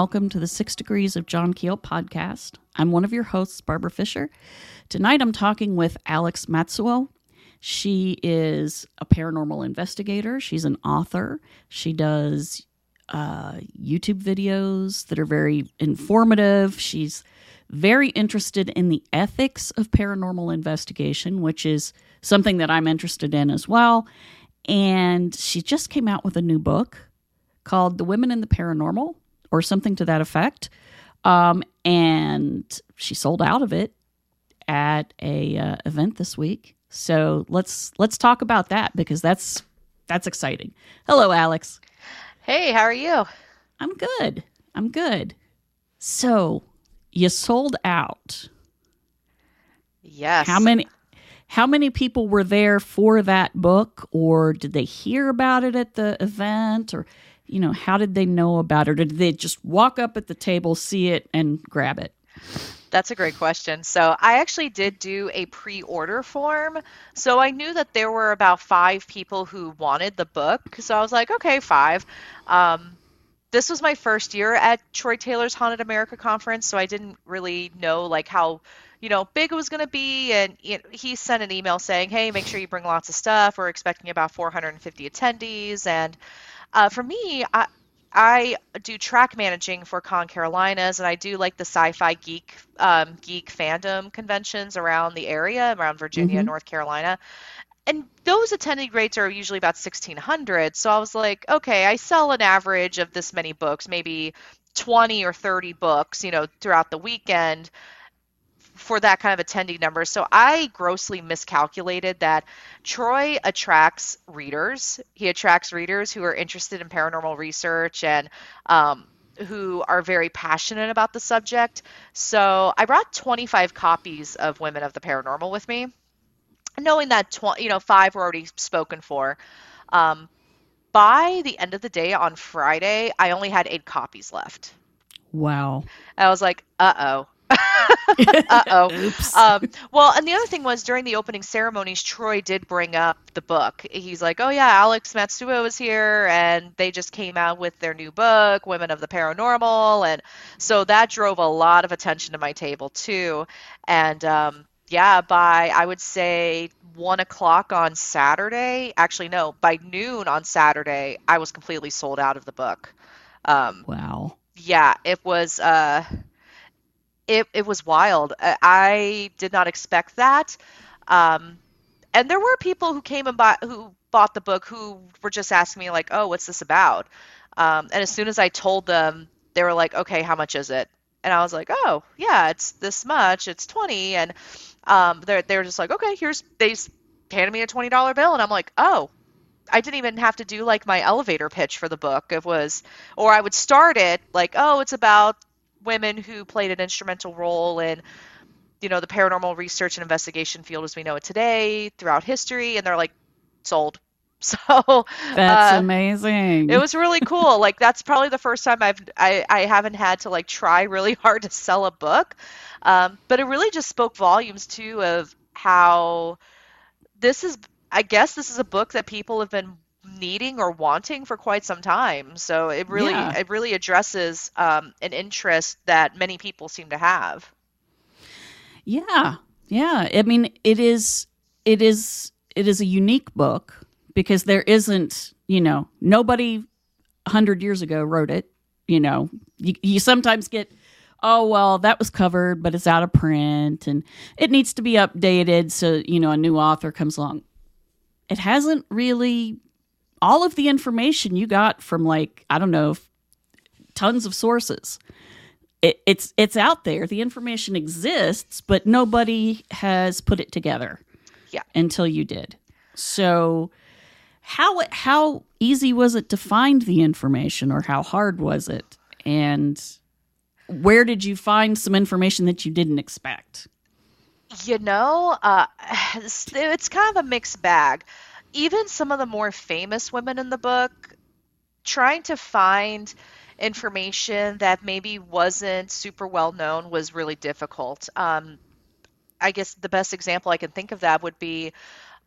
welcome to the Six Degrees of John Keel podcast. I'm one of your hosts, Barbara Fisher. Tonight I'm talking with Alex Matsuo. She is a paranormal investigator, she's an author, she does uh, YouTube videos that are very informative. She's very interested in the ethics of paranormal investigation, which is something that I'm interested in as well. And she just came out with a new book called The Women in the Paranormal or something to that effect. Um, and she sold out of it at a uh, event this week. So let's let's talk about that because that's that's exciting. Hello, Alex. Hey, how are you? I'm good. I'm good. So you sold out. Yes. How many how many people were there for that book or did they hear about it at the event or you know how did they know about it or did they just walk up at the table see it and grab it that's a great question. So, I actually did do a pre order form. So, I knew that there were about five people who wanted the book. So, I was like, okay, five. Um, this was my first year at Troy Taylor's Haunted America conference. So, I didn't really know like how you know, big it was going to be. And he sent an email saying, hey, make sure you bring lots of stuff. We're expecting about 450 attendees. And uh, for me, I, I do track managing for Con Carolinas, and I do like the sci-fi geek um, geek fandom conventions around the area, around Virginia, mm-hmm. North Carolina. And those attending rates are usually about 1600. So I was like, okay, I sell an average of this many books, maybe 20 or 30 books, you know, throughout the weekend for that kind of attendee number. So I grossly miscalculated that Troy attracts readers. He attracts readers who are interested in paranormal research and um, who are very passionate about the subject. So I brought 25 copies of Women of the Paranormal with me, knowing that tw- you know five were already spoken for. Um, by the end of the day on Friday, I only had eight copies left. Wow. I was like, uh oh. uh oh. Um, well, and the other thing was during the opening ceremonies, Troy did bring up the book. He's like, "Oh yeah, Alex Matsuo is here, and they just came out with their new book, Women of the Paranormal," and so that drove a lot of attention to my table too. And um, yeah, by I would say one o'clock on Saturday, actually no, by noon on Saturday, I was completely sold out of the book. Um, wow. Yeah, it was. Uh, it, it was wild. I did not expect that. Um, and there were people who came and bought who bought the book who were just asking me like, "Oh, what's this about?" Um, and as soon as I told them, they were like, "Okay, how much is it?" And I was like, "Oh, yeah, it's this much. It's 20." And um, they're they're just like, "Okay, here's they handed me a twenty dollar bill," and I'm like, "Oh." I didn't even have to do like my elevator pitch for the book. It was, or I would start it like, oh, it's about women who played an instrumental role in you know the paranormal research and investigation field as we know it today throughout history and they're like sold. So that's uh, amazing. it was really cool. Like that's probably the first time i've i, I haven't had to like try really hard to sell a book. Um, but it really just spoke volumes too of how this is i guess this is a book that people have been needing or wanting for quite some time. So it really yeah. it really addresses um, an interest that many people seem to have. Yeah, yeah. I mean, it is it is it is a unique book because there isn't you know nobody hundred years ago wrote it. You know, you, you sometimes get oh well that was covered but it's out of print and it needs to be updated so you know a new author comes along it hasn't really all of the information you got from like I don't know tons of sources. It, it's it's out there. The information exists, but nobody has put it together. Yeah. Until you did. So how how easy was it to find the information or how hard was it? And where did you find some information that you didn't expect? You know, uh, it's, it's kind of a mixed bag even some of the more famous women in the book trying to find information that maybe wasn't super well known was really difficult. Um, I guess the best example I can think of that would be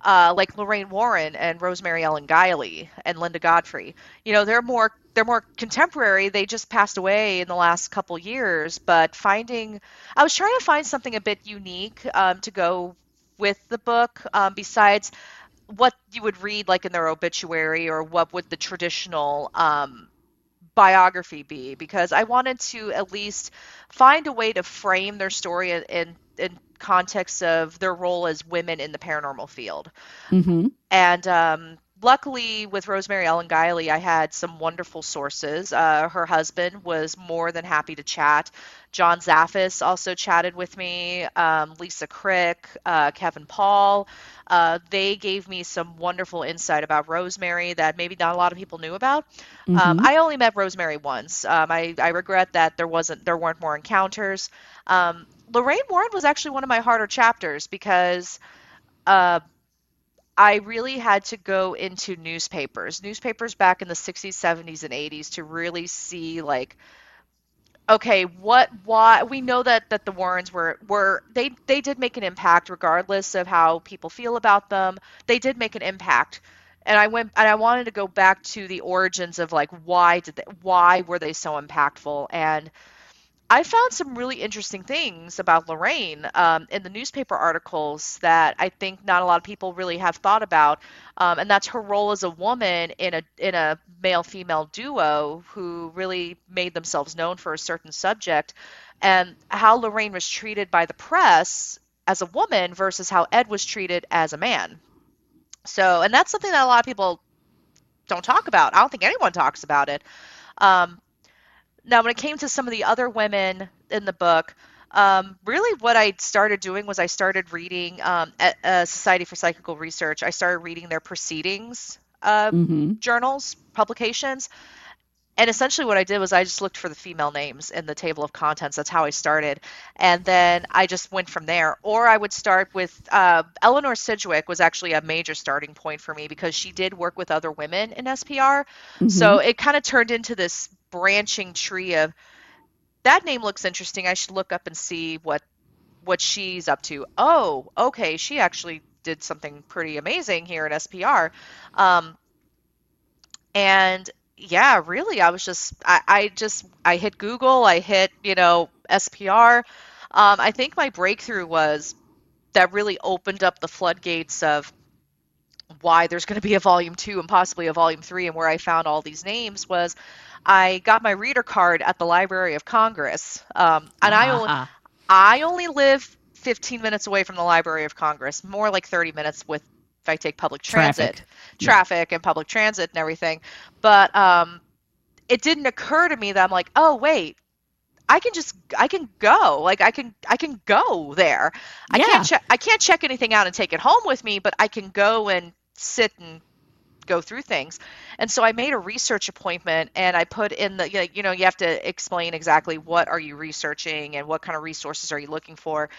uh, like Lorraine Warren and Rosemary Ellen Guiley and Linda Godfrey. You know, they're more they're more contemporary. They just passed away in the last couple years, but finding I was trying to find something a bit unique um, to go with the book um, besides what you would read like in their obituary or what would the traditional um, biography be because I wanted to at least find a way to frame their story in, in, context of their role as women in the paranormal field. Mm-hmm. And um, luckily, with Rosemary Ellen Guiley, I had some wonderful sources. Uh, her husband was more than happy to chat. John Zaffis also chatted with me. Um, Lisa Crick, uh, Kevin Paul. Uh, they gave me some wonderful insight about Rosemary that maybe not a lot of people knew about. Um, Mm-hmm. I only met Rosemary once. Um, I, I regret that there wasn't there weren't more encounters. Um, Lorraine Warren was actually one of my harder chapters because uh, I really had to go into newspapers, newspapers back in the 60s, 70s, and 80s to really see like, okay, what, why? We know that that the Warrens were were they they did make an impact regardless of how people feel about them. They did make an impact. And I went and I wanted to go back to the origins of like why did they why were they so impactful and I found some really interesting things about Lorraine um, in the newspaper articles that I think not a lot of people really have thought about, um, and that's her role as a woman in a in a male female duo who really made themselves known for a certain subject, and how Lorraine was treated by the press as a woman versus how Ed was treated as a man. So, and that's something that a lot of people don't talk about. I don't think anyone talks about it. Um, now, when it came to some of the other women in the book, um, really what I started doing was I started reading um, at uh, Society for Psychical Research. I started reading their proceedings uh, Mm-hmm. journals, publications. And essentially, what I did was I just looked for the female names in the table of contents. That's how I started. And then I just went from there. Or I would start with uh, Eleanor Sidgwick, was actually a major starting point for me because she did work with other women in SPR. So it kind of turned into this branching tree of that name looks interesting. I should look up and see what what she's up to. Oh, okay, she actually did something pretty amazing here at SPR. Um, and yeah, really, I was just I, I just I hit Google, I hit you know SPR. Um, I think my breakthrough was that really opened up the floodgates of why there's going to be a volume two and possibly a volume three, and where I found all these names was I got my reader card at the Library of Congress, um, and I only Ah, I only live 15 minutes away from the Library of Congress, more like 30 minutes with if I take public transit, Traffic. Yeah. and public transit and everything. But um, it didn't occur to me that I'm like, oh wait, I can just I can go, like I can I can go there. I Yeah. can't check I can't check anything out and take it home with me, but I can go and sit and go through things. And so I made a research appointment and I put in the like, you know you have to explain exactly what are you researching and what kind of resources are you looking for.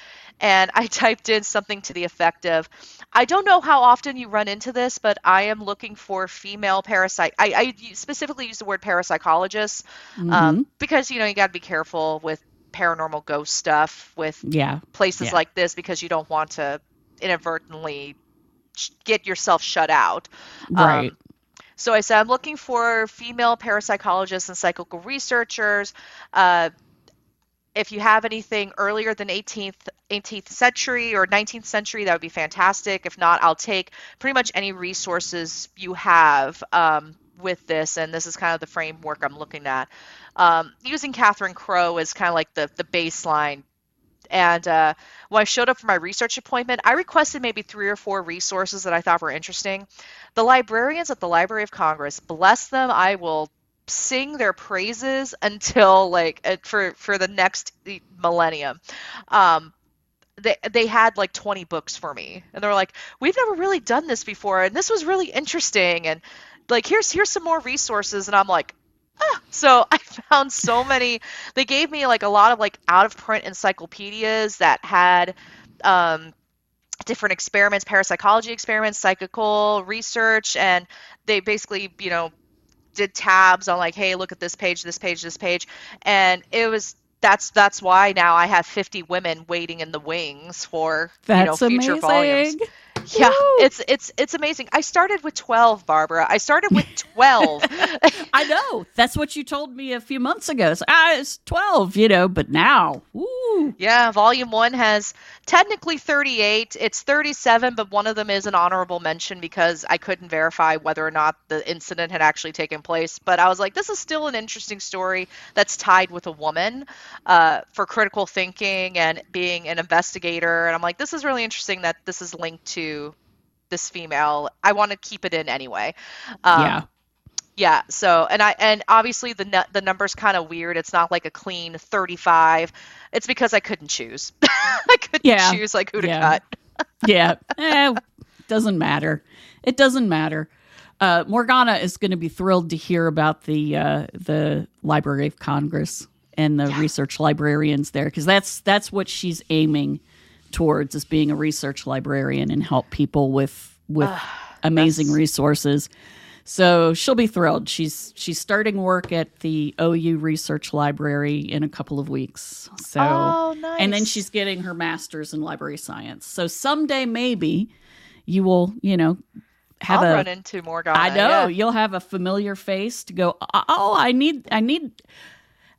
And I typed in something to the effect of I don't know how often you run into this, but I am looking for female parasite. I, I specifically use the word parapsychologist mhm. um, because you know you got to be careful with paranormal ghost stuff with yeah. places Yeah. like this because you don't want to inadvertently get yourself shut out. Right. Um, so I said I'm looking for female parapsychologists and psychical researchers. Uh, if you have anything earlier than 18th 18th century or 19th century, that would be fantastic. If not, I'll take pretty much any resources you have um, with this, and this is kind of the framework I'm looking at. Um, using Catherine Crowe as kind of like the the baseline. And uh, when I showed up for my research appointment, I requested maybe three or four resources that I thought were interesting. The librarians at the Library of Congress, bless them, I will sing their praises until like uh, for for the next millennium. Um, they they had like 20 books for me, and they were like, "We've never really done this before, and this was really interesting." And like, here's here's some more resources, and I'm like. Ah. So I found so many. They gave me like a lot of like out of print encyclopedias that had um, different experiments, parapsychology experiments, psychical research, and they basically, you know, did tabs on like, hey, look at this page, this page, this page, and it was that's that's why now I have 50 women waiting in the wings for That's you know future amazing. volumes. Yeah, it's it's it's amazing. I started with 12, Barbara. I started with 12. I know. That's what you told me a few months ago. It's, ah, it's 12, you know, but now, woo. yeah, volume 1 has technically 38. It's 37, but one of them is an honorable mention because I couldn't verify whether or not the incident had actually taken place, but I was like this is still an interesting story that's tied with a woman uh, for critical thinking and being an investigator and I'm like this is really interesting that this is linked to this female. I want to keep it in anyway. Um, yeah. Yeah. So, and I and obviously the nu- the number's kind of weird. It's not like a clean 35. It's because I couldn't choose. I couldn't Yeah. choose like who to Yeah. cut. Yeah. eh, doesn't matter. It doesn't matter. Uh, Morgana is going to be thrilled to hear about the uh, the Library of Congress and the research librarians there because that's that's what she's aiming towards is being a research librarian and help people with with amazing resources. So she'll be thrilled. She's she's starting work at the OU Research Library in a couple of weeks. So Oh, and then she's getting her master's in library science. So someday maybe you will, you know, have I'll a run into more guys. I know yeah. you'll have a familiar face to go. Oh, I need, I need,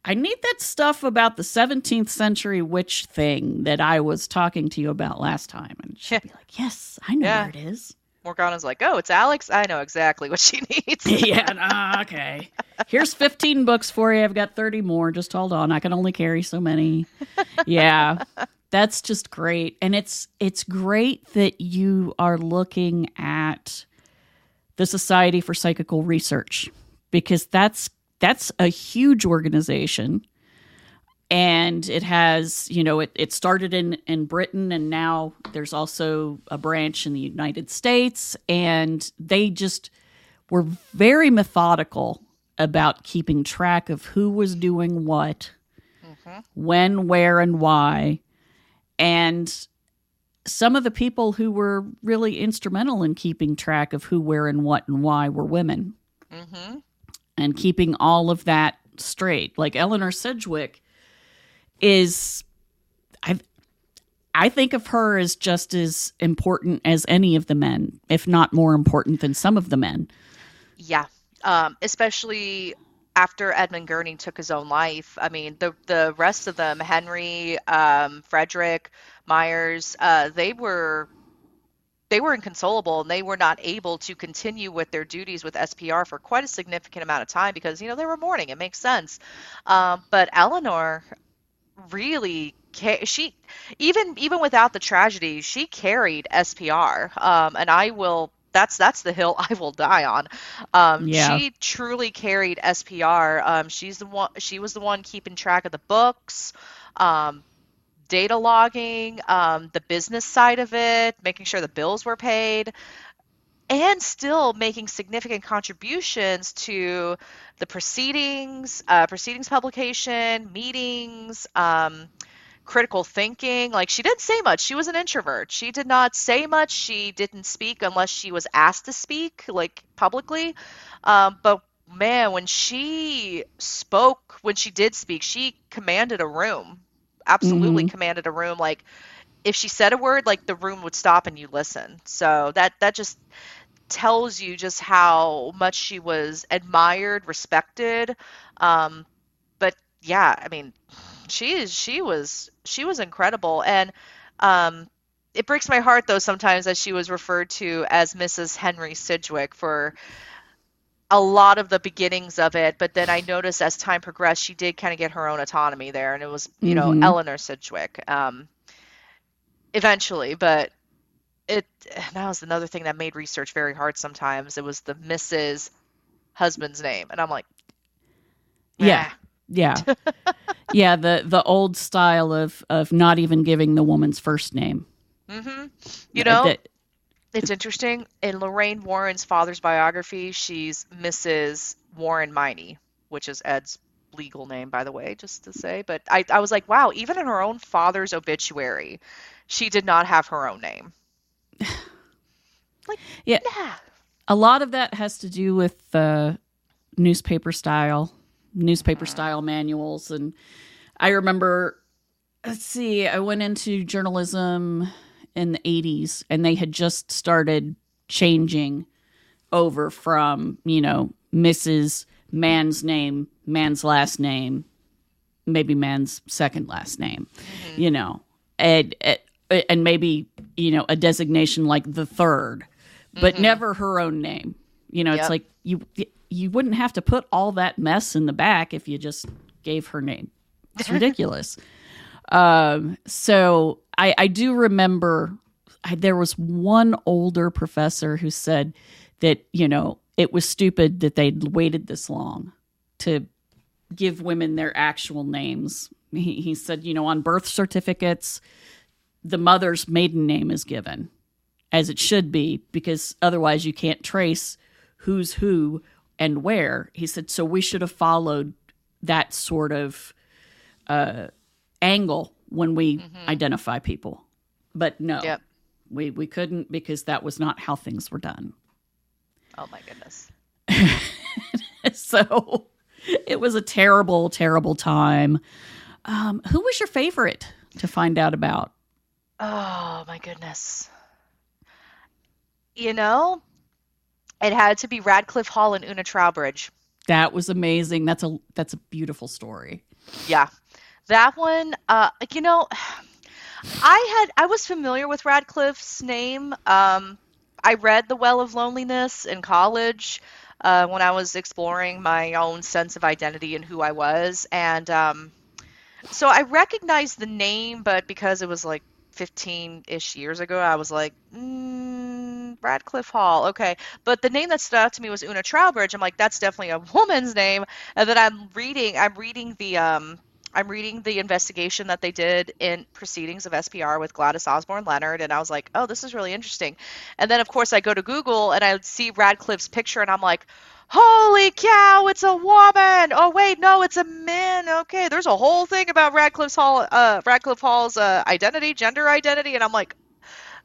I need that stuff about the 17th century witch thing that I was talking to you about last time. And she'll be like, "Yes, I know Yeah. where it is." Morgana's like, oh, it's Alex. I know exactly what she needs. yeah, okay. Here's 15 books for you. I've got 30 more. Just hold on. I can only carry so many. Yeah. That's just great. And it's it's great that you are looking at the Society for Psychical Research because that's that's a huge organization and it has you know it, it started in in britain and now there's also a branch in the united states. And they just were very methodical about keeping track of who was doing what when where and why. And some of the people who were really instrumental in keeping track of who where and what and why were women. Hmm and keeping all of that straight. Like Eleanor Sidgwick is I I think of her as just as important as any of the men, if not more important than some of the men. Yeah, um, especially after Edmund Gurney took his own life. I mean, the the rest of them, Henry, um, Frederick, Myers, uh, they were they were inconsolable and they were not able to continue with their duties with SPR for quite a significant amount of time because you know they were mourning. It makes sense. Um, but Eleanor really she even even without the tragedy she carried SPR um, and I will that's that's the hill I will die on. Um, Yeah. she truly carried SPR um, she's the one she was the one keeping track of the books um, data logging um, the business side of it making sure the bills were paid and still making significant contributions to the proceedings, uh, proceedings publication, meetings, um, critical thinking. Like she didn't say much. She was an introvert. She did not say much. She didn't speak unless she was asked to speak, like publicly. Um, but man, when she spoke, when she did speak, she commanded a room. Absolutely commanded a room. Like if she said a word, like the room would stop and you listen. So that that just tells you just how much she was admired, respected. Um, but yeah, I mean, she is she was she was incredible, and um, it breaks my heart though sometimes that she was referred to as Mrs. Henry Sidgwick for a lot of the beginnings of it. But then I noticed as time progressed, she did kind of get her own autonomy there, and it was you know Mhm. Eleanor Sidgwick. Um, eventually, but it that was another thing that made research very hard sometimes. It was the Mrs. husband's name, and I'm like, Yeah. Yeah. yeah, the the old style of of not even giving the woman's first name. hmm You know, That- it's interesting. In Lorraine Warren's father's biography, she's Mrs. Warren Miney, which is Ed's legal name, by the way, just to say. But I, I was like, wow, even in her own father's obituary, she did not have her own name. like, Yeah. yeah. a lot of that has to do with uh, newspaper style, newspaper style manuals, and I remember, let's see, I went into journalism in the 80s and they had just started changing over from, you know, Mrs. Man's name, man's last name, maybe man's second last name, mm-hmm. you know, and, and maybe, you know, a designation like the third, but mm-hmm. never her own name. You know, yep. it's like you you wouldn't have to put all that mess in the back if you just gave her name. It's ridiculous. um, so I, I do remember I, there was one older professor who said that you know it was stupid that they'd waited this long to give women their actual names. He, he said, you know, on birth certificates, the mother's maiden name is given as it should be because otherwise you can't trace who's who and where. He said, so we should have followed that sort of uh, angle when we mm-hmm. identify people. But no, yep. we, we couldn't because that was not how things were done. Oh my goodness. so it was a terrible, terrible time. Um, who was your favorite to find out about? Oh my goodness. You know, it had to be Radclyffe Hall and Una Troubridge. That was amazing. That's a that's a beautiful story. Yeah. That one, uh, you know, I had I was familiar with Radclyffe's name. Um, I read The Well of Loneliness in college uh, when I was exploring my own sense of identity and who I was, and um, so I recognized the name, but because it was like 15-ish years ago, I was like, mm, Radclyffe Hall, okay. But the name that stood out to me was Una troubridge I'm like, that's definitely a woman's name. And then I'm reading, I'm reading the um, I'm reading the investigation that they did in proceedings of SPR with Gladys Osborne Leonard, and I was like, oh, this is really interesting. And then, of course, I go to Google and I see Radclyffe's picture, and I'm like, holy cow, it's a woman. Oh, wait, no, it's a man. Okay, there's a whole thing about Radclyffe's Hall, uh, Radclyffe Hall's uh, identity, gender identity, and I'm like,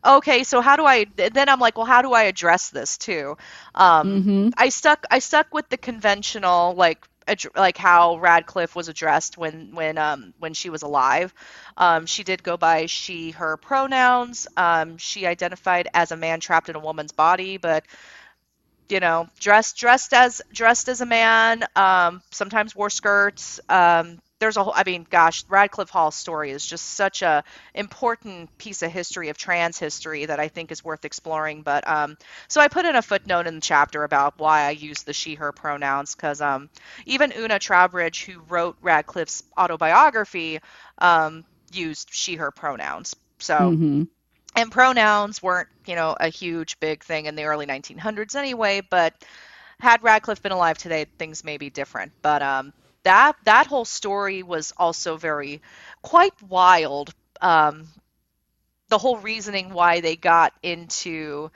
okay so how do i then i'm like well how do i address this too um, mm-hmm. i stuck i stuck with the conventional like like how Radclyffe was addressed when when um, when she was alive. Um, she did go by she her pronouns. Um, she identified as a man trapped in a woman's body, but you know dressed dressed as dressed as a man. Um, sometimes wore skirts. Um, there's a whole i mean gosh Radclyffe hall's story is just such a important piece of history of trans history that i think is worth exploring but um, so i put in a footnote in the chapter about why i use the she her pronouns because um, even una troubridge who wrote Radclyffe's autobiography um, used she her pronouns so mm-hmm. And pronouns weren't you know a huge big thing in the early 1900s anyway but had radclyffe been alive today things may be different but um, that that whole story was also very quite wild. Um, the whole reasoning why they got into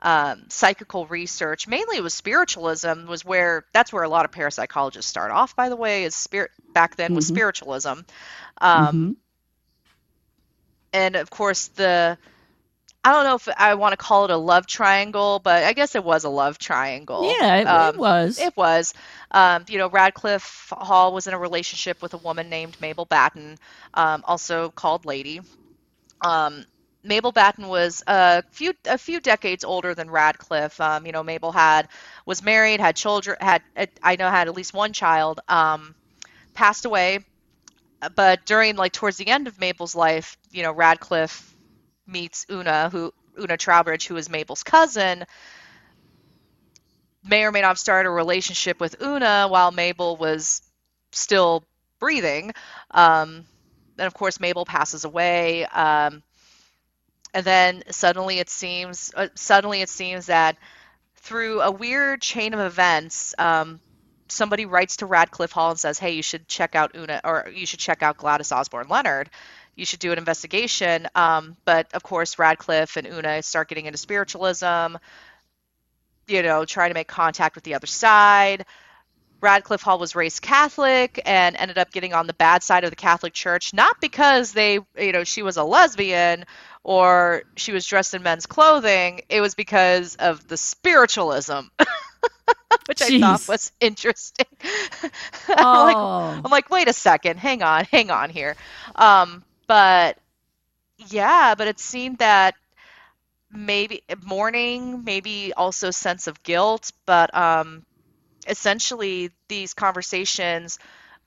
um, psychical research, mainly it was spiritualism, was where that's where a lot of parapsychologists start off. By the way, is spirit back then mm-hmm. was spiritualism, um, mm-hmm. and of course the I don't know if I want to call it a love triangle, but I guess it was a love triangle. Yeah, it, um, it was. It was. Um, you know, Radclyffe Hall was in a relationship with a woman named Mabel Batten, um, also called Lady. Um, Mabel Batten was a few a few decades older than Radclyffe. Um, you know, Mabel had was married, had children, had I know had at least one child. Um, passed away, but during like towards the end of Mabel's life, you know, Radclyffe meets Una, who Una Troubridge, who is Mabel's cousin, may or may not have started a relationship with Una while Mabel was still breathing. Um, and of course, Mabel passes away. Um, and then suddenly it seems uh, suddenly it seems that through a weird chain of events, um, somebody writes to Radclyffe Hall and says, "Hey, you should check out Una, or you should check out Gladys Osborne Leonard." you should do an investigation. Um, but of course, Radclyffe and Una start getting into spiritualism, you know, trying to make contact with the other side. Radclyffe Hall was raised Catholic and ended up getting on the bad side of the Catholic Church, not because they, you know, she was a lesbian or she was dressed in men's clothing. It was because of the spiritualism. which I thought was interesting. I'm, Oh. like, I'm like, wait a second, hang on, hang on here. Um, but yeah, but it seemed that maybe mourning, maybe also sense of guilt, but um, essentially these conversations,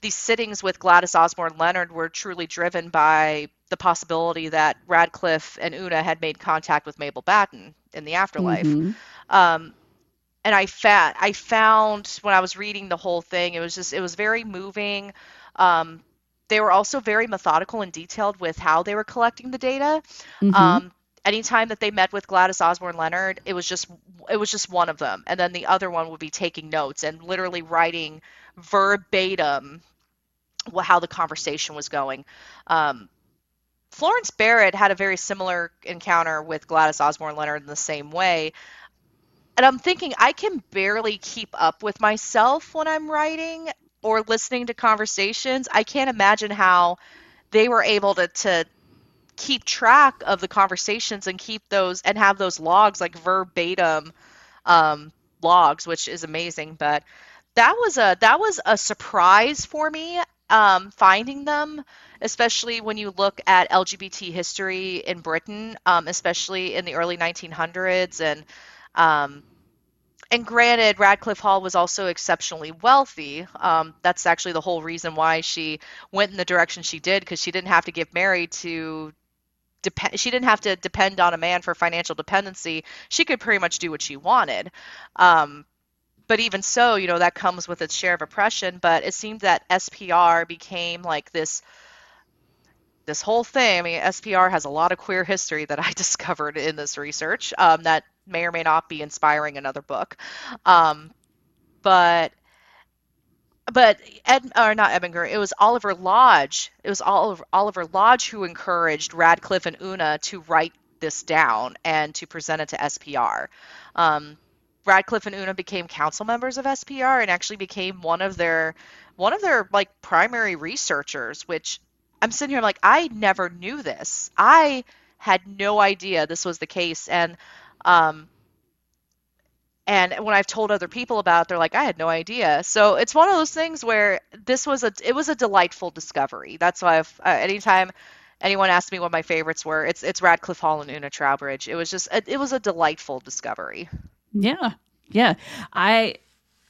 these sittings with Gladys Osborne Leonard were truly driven by the possibility that Radclyffe and Una had made contact with Mabel Batten in the afterlife. Mhm. Um, and I I found when I was reading the whole thing, it was just it was very moving. Um, they were also very methodical and detailed with how they were collecting the data. Mhm. Um, anytime that they met with Gladys Osborne Leonard, it was just it was just one of them, and then the other one would be taking notes and literally writing verbatim how the conversation was going. Um, Florence Barrett had a very similar encounter with Gladys Osborne Leonard in the same way. And I'm thinking I can barely keep up with myself when I'm writing or listening to conversations. I can't imagine how they were able to, to keep track of the conversations and keep those and have those logs like verbatim um, logs, which is amazing. But that was a that was a surprise for me um, finding them, especially when you look at LGBT history in Britain, um, especially in the early 1900s and um, and granted, Radclyffe Hall was also exceptionally wealthy. Um, that's actually the whole reason why she went in the direction she did, because she didn't have to get married to depend. She didn't have to depend on a man for financial dependency. She could pretty much do what she wanted. Um, but even so, you know that comes with its share of oppression. But it seemed that SPR became like this this whole thing. I mean, SPR has a lot of queer history that I discovered in this research um, that may or may not be inspiring another book. Um, but but Ed or not Edminger, it was Oliver Lodge. It was Oliver, Oliver Lodge who encouraged Radclyffe and Una to write this down and to present it to SPR. Um, Radclyffe and Una became council members of SPR and actually became one of their one of their like primary researchers, which I'm sitting here like I never knew this. I had no idea this was the case and um and when I've told other people about it, they're like, I had no idea. So it's one of those things where this was a it was a delightful discovery. That's why I've, uh, anytime anyone asks me what my favorites were, it's it's Radclyffe Hall and Una Troubridge. It was just it, it was a delightful discovery. Yeah. Yeah. I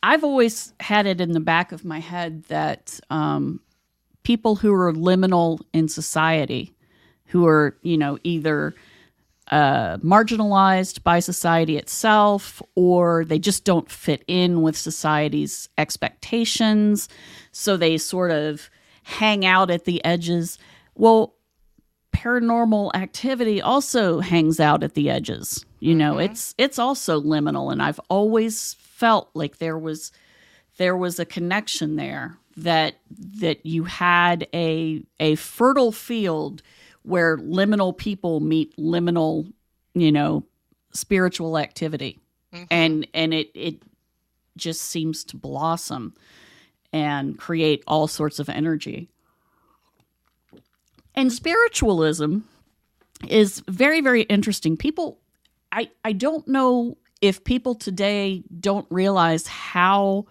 I've always had it in the back of my head that um, people who are liminal in society, who are, you know, either uh, marginalized by society itself or they just don't fit in with society's expectations. So they sort of hang out at the edges. Well, paranormal activity also hangs out at the edges. You know, it's it's also liminal and I've always felt like there was there was a connection there that that you had a a fertile field where liminal people meet liminal, you know, spiritual activity. Mm-hmm. And and it it just seems to blossom and create all sorts of energy. And spiritualism is very very interesting. People I I don't know if people today don't realize how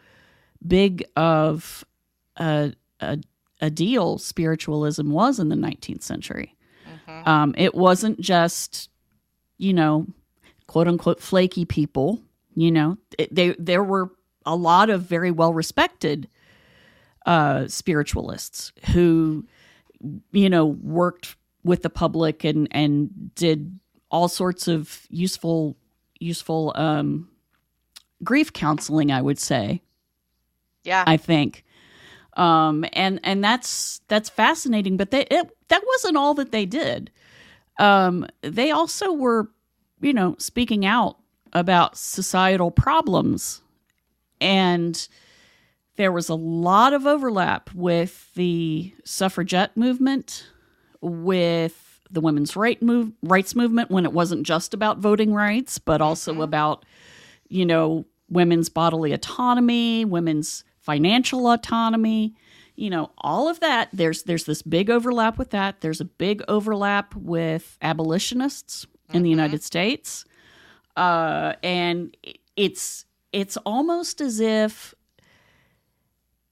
big of a a, a deal spiritualism was in the 19th century. Um, it wasn't just, you know, quote unquote flaky people. You know, it, they there were a lot of very well respected uh, spiritualists who, you know, worked with the public and and did all sorts of useful useful um, grief counseling. I would say. Yeah. I think. Um, and and that's that's fascinating. But they it, that wasn't all that they did. Um, they also were, you know, speaking out about societal problems, and there was a lot of overlap with the suffragette movement, with the women's right move, rights movement when it wasn't just about voting rights, but also about, you know, women's bodily autonomy, women's financial autonomy, you know, all of that. There's there's this big overlap with that. There's a big overlap with abolitionists in the United States, uh, and it's it's almost as if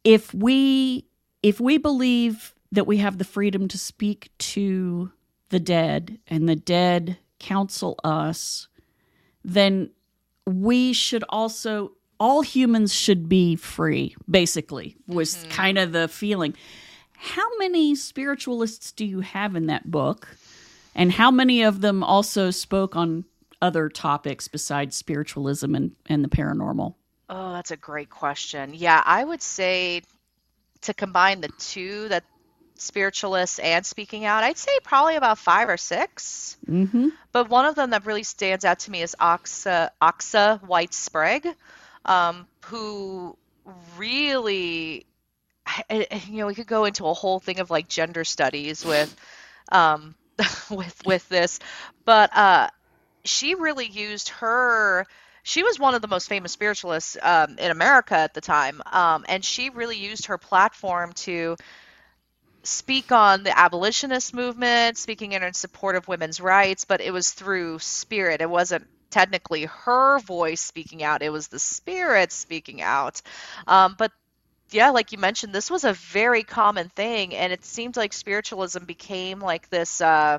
if we if we believe that we have the freedom to speak to the dead and the dead counsel us, then we should also all humans should be free basically was mm-hmm. kind of the feeling. How many spiritualists do you have in that book? And how many of them also spoke on other topics besides spiritualism and, and the paranormal? Oh that's a great question. Yeah i would say to combine the two that spiritualists and speaking out i'd say probably about five or 6 mm-hmm. but one of them that really stands out to me is Asa, Asa White Sprague um, who really you know we could go into a whole thing of like gender studies with um, with with this but uh, she really used her she was one of the most famous spiritualists um, in America at the time, um, and she really used her platform to speak on the abolitionist movement, speaking in support of women's rights, but it was through spirit. It wasn't technically her voice speaking out, it was the spirit speaking out. Um, but yeah, like you mentioned, this was a very common thing, and it seems like spiritualism became like this. Uh,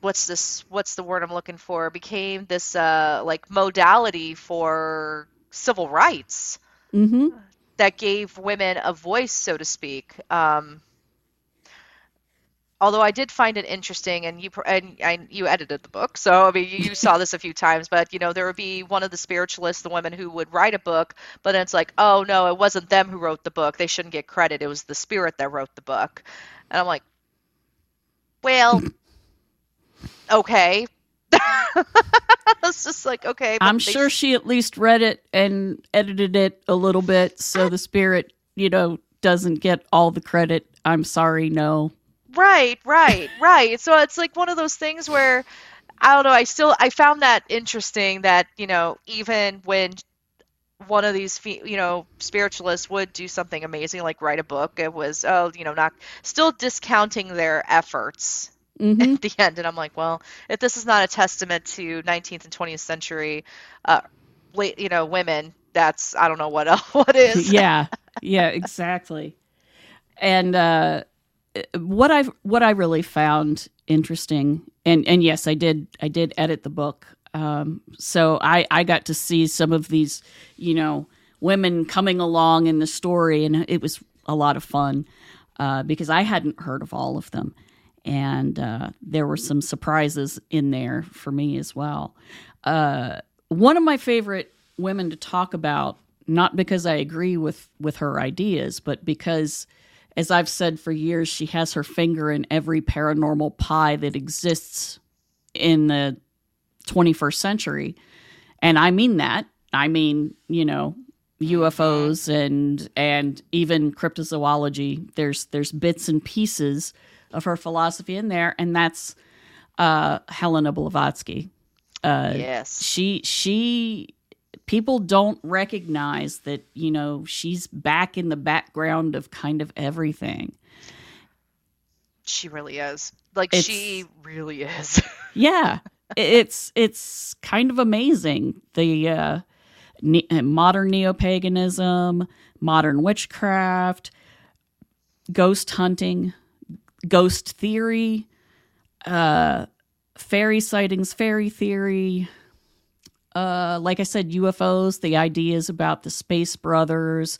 what's this? What's the word I'm looking for? Became this uh, like modality for civil rights mm-hmm. that gave women a voice, so to speak. Um, although I did find it interesting, and you and, and you edited the book, so I mean you, you saw this a few times. But you know there would be one of the spiritualists, the women who would write a book, but then it's like, oh no, it wasn't them who wrote the book. They shouldn't get credit. It was the spirit that wrote the book. And I'm like, well, okay. it's just like okay. I'm sure she at least read it and edited it a little bit, so the spirit, you know, doesn't get all the credit. I'm sorry, no. Right, right, right. So it's like one of those things where I don't know, I still I found that interesting that, you know, even when one of these you know spiritualists would do something amazing like write a book it was oh you know not still discounting their efforts mm-hmm. at the end and i'm like well if this is not a testament to 19th and 20th century uh late you know women that's i don't know what else what is yeah yeah exactly and uh what I've what I really found interesting, and and yes, I did I did edit the book, um, so I I got to see some of these, you know, women coming along in the story, and it was a lot of fun uh, because I hadn't heard of all of them, and uh, there were some surprises in there for me as well. Uh, one of my favorite women to talk about, not because I agree with with her ideas, but because as I've said for years, she has her finger in every paranormal pie that exists in the 21st century. And I mean that. I mean, you know, UFOs and and even cryptozoology. There's there's bits and pieces of her philosophy in there, and that's uh, Helena Blavatsky. Uh, yes, she she people don't recognize that you know she's back in the background of kind of everything. She really is. Like it's, she really is. Yeah. It's it's kind of amazing. The uh, ne- modern neo-paganism modern witchcraft ghost hunting ghost theory uh fairy sightings fairy theory uh, like I said, UFOs, the ideas about the Space Brothers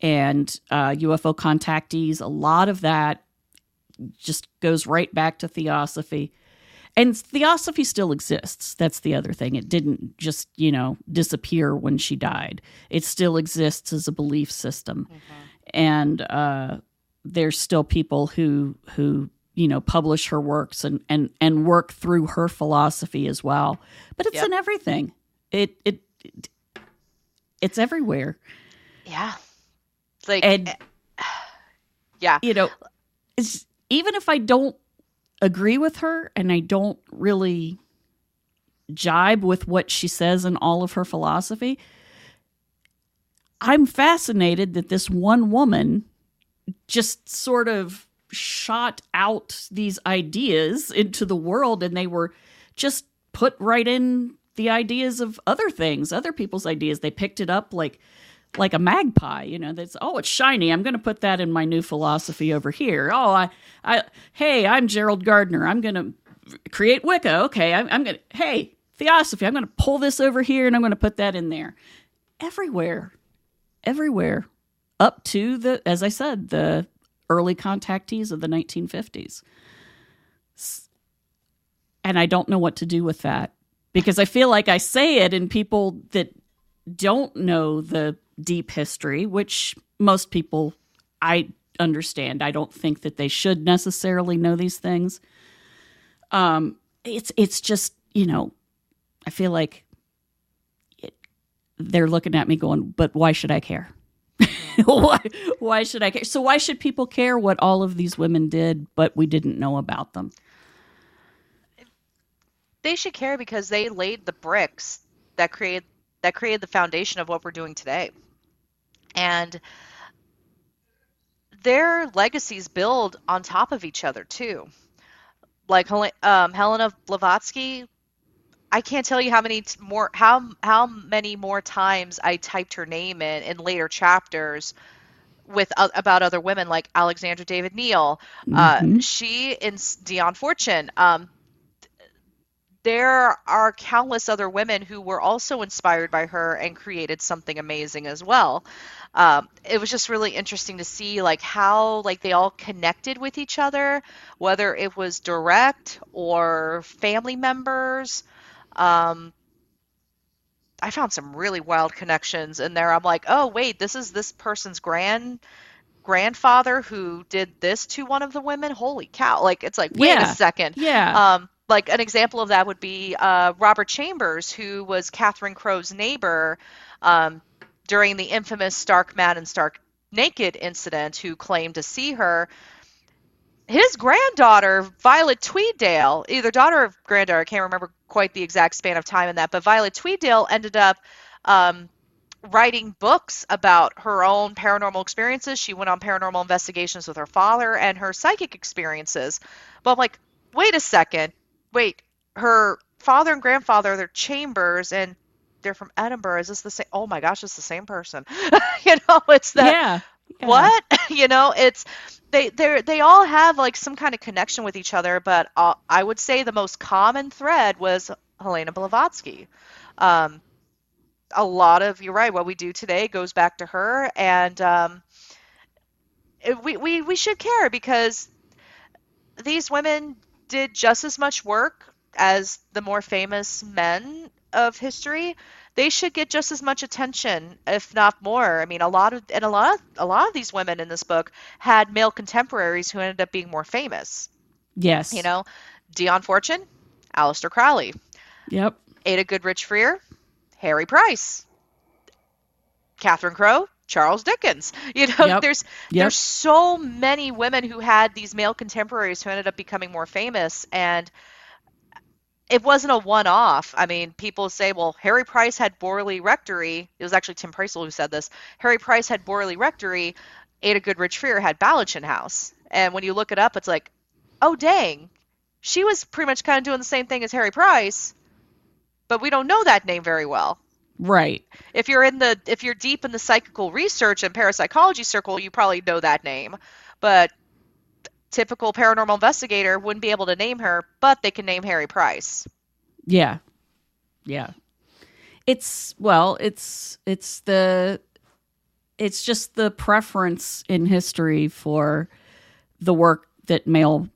and uh, UFO contactees, a lot of that just goes right back to theosophy. And theosophy still exists. That's the other thing. It didn't just, you know, disappear when she died. It still exists as a belief system. Mm-hmm. And uh, there's still people who who you know publish her works and and and work through her philosophy as well but it's yep. in everything it, it, it it's everywhere. Yeah. It's Like and eh, yeah. You know, it's even if I don't agree with her and I don't really jibe with what she says and all of her philosophy, I'm fascinated that this one woman just sort of shot out these ideas into the world and they were just put right in the ideas of other things, other people's ideas. They picked it up like like a magpie, you know, that's oh, it's shiny. I'm to put that in my new philosophy over here. Oh, I I hey, I'm Gerald Gardner. I'm to create Wicca. Okay, I'm, I'm to hey, theosophy. I'm to pull this over here and I'm to put that in there. Everywhere. Everywhere. Up to the as I said, the early contactees of the 1950s. And I don't know what to do with that because I feel like I say it and people that don't know the deep history, which most people I understand. I don't think that they should necessarily know these things. Um, it's it's just you know, I feel like it, they're looking at me going, but why should I care? why why should I care? So why should people care what all of these women did, but we didn't know about them? They should care because they laid the bricks that created that created the foundation of what we're doing today. And their legacies build on top of each other too. Like um, Helena Blavatsky, I can't tell you how many more how how many more times I typed her name in in later chapters with uh, about other women like Alexandra David Néel. Uh, mm-hmm. Uh, she in Dion Fortune. Um, there are countless other women who were also inspired by her and created something amazing as well. Um, it was just really interesting to see like how like they all connected with each other, whether it was direct or family members. Um, I found some really wild connections in there. I'm like, oh wait, this is this person's grand grandfather who did this to one of the women. Holy cow! Like it's like wait yeah. a second. Yeah. Um, like an example of that would be uh, Robert Chambers, who was Catherine Crowe's neighbor um, during the infamous Stark Mad and Stark Naked incident, who claimed to see her. His granddaughter, Violet Tweeddale, either daughter or granddaughter, I can't remember quite the exact span of time in that, but Violet Tweeddale ended up um, writing books about her own paranormal experiences. She went on paranormal investigations with her father and her psychic experiences. But I'm like, wait a second wait, her father and grandfather, they're Chambers, and they're from Edinburgh. Is this the same? Oh my gosh, it's the same person. you know, it's that. Yeah. yeah. What? you know, it's they they they all have like some kind of connection with each other, but uh, I would say the most common thread was Helena Blavatsky. Um, a lot of you're right. What we do today goes back to her, and um, it, we we we should care because these women did just as much work as the more famous men of history, they should get just as much attention, if not more. I mean, a lot of and a lot of, a lot of these women in this book had male contemporaries who ended up being more famous. Yes, you know, Dion Fortune, Aleister Crowley. Yep. Ada Goodrich Freer, Harry Price, Catherine Crowe, Charles Dickens. You know, yep. there's yep. there's so many women who had these male contemporaries who ended up becoming more famous and it wasn't a one-off. I mean, people say, well, Harry Price had Borley Rectory. It was actually Tim Preissel who said this. Harry Price had Borley Rectory. Ada Goodrich Freer had Ballechin House. And when you look it up, it's like, oh, dang. She was pretty much kind of doing the same thing as Harry Price, but we don't know that name very well. Right. If you're in the if you're deep in the psychical research and parapsychology circle, you probably know that name. But typical paranormal investigator wouldn't be able to name her, but they can name Harry Price. Yeah. Yeah. It's well, it's it's the it's just the preference in history for the work that male,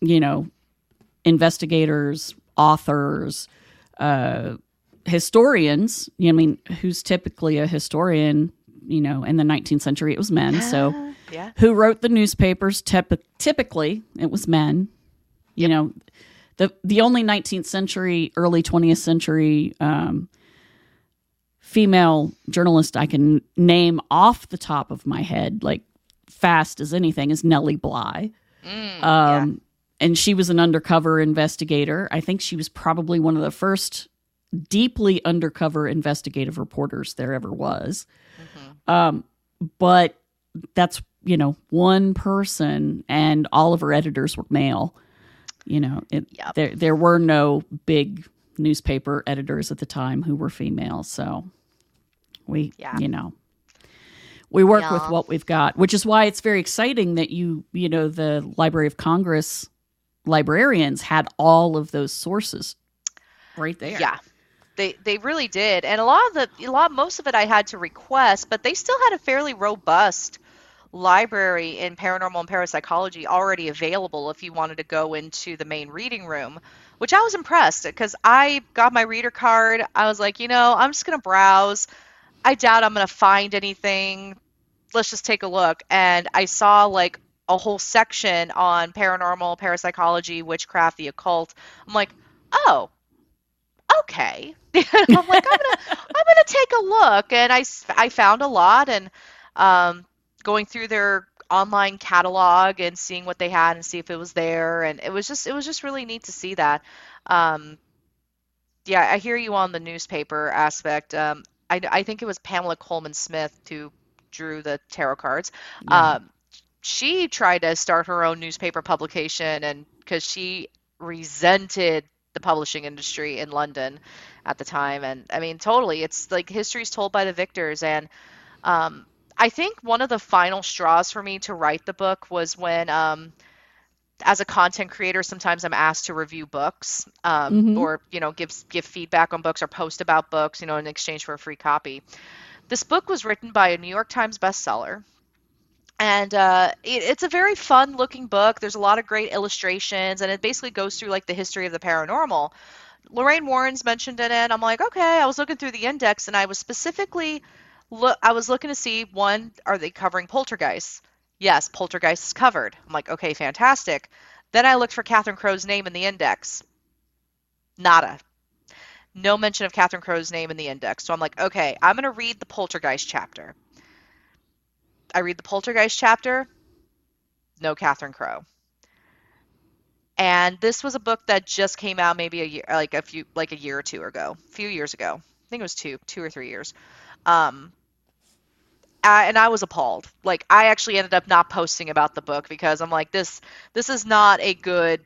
you know, investigators, authors, uh, historians, you know, I mean, who's typically a historian, you know, in the 19th century, it was men. So, yeah. who wrote the newspapers? typically, it was men. You know, the the only 19th century, early 20th century um, female journalist I can name off the top of my head, like fast as anything, is Nellie Bly. Mm, um, yeah. And she was an undercover investigator. I think she was probably one of the first deeply undercover investigative reporters there ever was. Mm-hmm. Um, but that's you know one person, and all of her editors were male. You know, it, yep. there there were no big newspaper editors at the time who were female. So we, Yeah. you know, we work with what we've got, which is why it's very exciting that you, you know, the Library of Congress librarians had all of those sources right there. Yeah. They they really did. And a lot of the a lot most of it I had to request, but they still had a fairly robust library in paranormal and parapsychology already available if you wanted to go into the main reading room, which I was impressed because I got my reader card. I was like, you know, I'm just going to browse. I doubt I'm going to find anything. Let's just take a look. And I saw like a whole section on paranormal, parapsychology, witchcraft, the occult. I'm like, oh, okay. I'm like, I'm gonna, I'm gonna take a look, and I, I found a lot, and um, going through their online catalog and seeing what they had and see if it was there, and it was just, it was just really neat to see that. Um, yeah, I hear you on the newspaper aspect. Um, I, I think it was Pamela Colman Smith who drew the tarot cards. Yeah. Um, she tried to start her own newspaper publication, and because she resented the publishing industry in London at the time, and I mean, totally, it's like history's told by the victors, and um, I think one of the final straws for me to write the book was when, um, as a content creator, sometimes I'm asked to review books, um, Mhm. or you know, give give feedback on books or post about books, you know, in exchange for a free copy. This book was written by a New York Times bestseller and uh, it, it's a very fun looking book. There's a lot of great illustrations and it basically goes through like the history of the paranormal. Lorraine warren's mentioned in it i'm like okay. I was looking through the index and i was specifically look i was looking to see one are they covering poltergeists? Yes poltergeist is covered. I'm like okay fantastic. Then i looked for catherine crowe's name in the index. Nada. No mention of catherine crowe's name in the index. So i'm like okay i'm going to read the poltergeist chapter I read the Poltergeist chapter, no Catherine Crowe. And this was a book that just came out maybe a year, like a few, like a year or two ago, a few years ago. I think it was two, two or three years. Um, I, and I was appalled. Like I actually ended up not posting about the book because I'm like this, this is not a good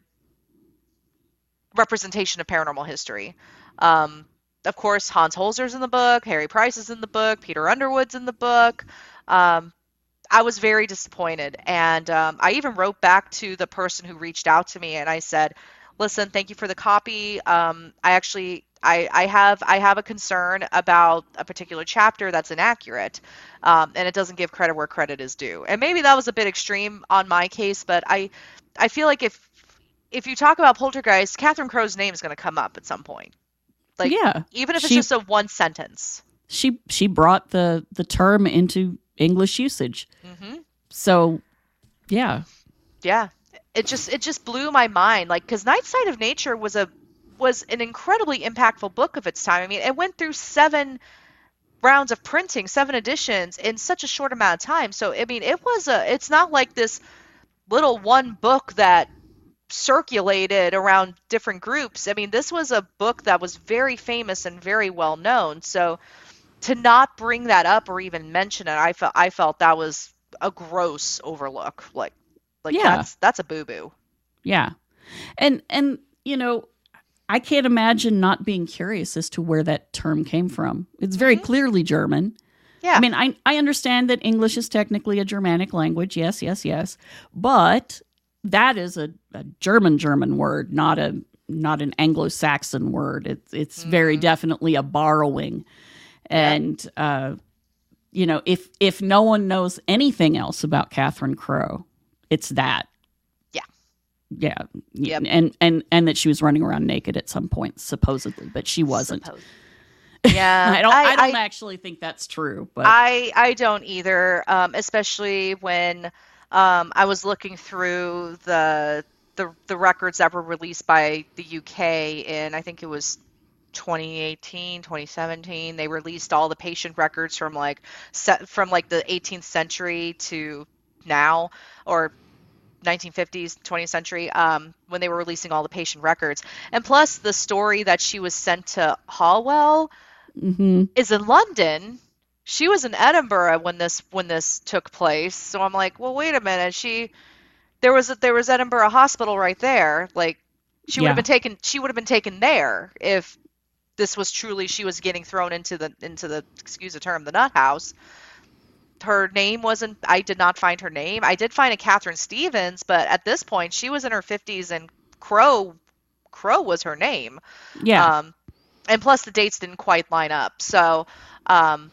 representation of paranormal history. Um, of course, Hans Holzer's in the book, Harry Price is in the book, Peter Underwood's in the book. Um, I was very disappointed. And um, I even wrote back to the person who reached out to me and I said, listen, thank you for the copy. Um, I actually. I, I have I have a concern about a particular chapter that's inaccurate, um, and it doesn't give credit where credit is due. And maybe that was a bit extreme on my case, but I I feel like if if you talk about poltergeist, Catherine Crowe's name is going to come up at some point. Like yeah. even if it's She- just a one sentence. She she brought the the term into English usage. Hmm So, yeah. yeah. It just it just blew my mind. Like because night side of nature was a was an incredibly impactful book of its time. I mean it went through seven rounds of printing seven editions in such a short amount of time. So i mean it was a it's not like this little one book that circulated around different groups. I mean this was a book that was very famous and very well known. So to not bring that up or even mention it i felt i felt that was a gross overlook like like Yeah. that's that's a boo boo. Yeah. And and you know, I can't imagine not being curious as to where that term came from. It's very Mhm. clearly German. Yeah. I mean, I I understand that English is technically a Germanic language. Yes, yes, yes. But that is a, a German German word, not a not an Anglo-Saxon word. It's it's very Mhm. definitely a borrowing. And uh you know, if if no one knows anything else about Catherine Crowe, it's that. Yeah. Yeah. Yep. And and and that she was running around naked at some point, supposedly, but she wasn't. Yeah, I don't. I, don't I, actually think that's true. But I, I don't either. Um, especially when um, I was looking through the the the records that were released by the UK in I think it was 2018 2017 they released all the patient records from like from like the 18th century to now or 1950s 20th century um, when they were releasing all the patient records and plus the story that she was sent to Hanwell hmm is in London. She was in Edinburgh when this when this took place. So I'm like, well, wait a minute. She there was a, there was Edinburgh Hospital right there. Like She would have been taken. She would have been taken there if this was truly she was getting thrown into the into the excuse the term the nut house. Her name wasn't. I did not find her name. I did find a Catherine Stevens, but at this point she was in her fifties and Crowe Crowe was her name. Yeah. Um, and plus the dates didn't quite line up. So, um,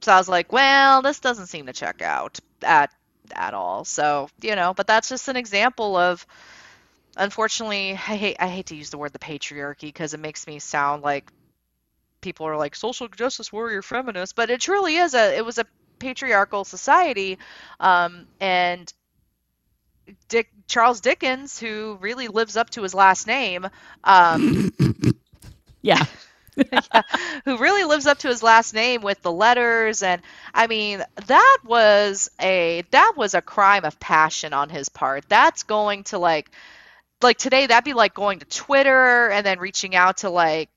so I was like, well, this doesn't seem to check out at at all. So, you know, but that's just an example of unfortunately, I hate I hate to use the word the patriarchy because it makes me sound like people are like social justice warrior feminist, but it truly is a it was a patriarchal society um, and Dick Charles Dickens, who really lives up to his last name, um, yeah. who really lives up to his last name with the letters and I mean that was a that was a crime of passion on his part. That's going to like like today that'd be like going to Twitter and then reaching out to like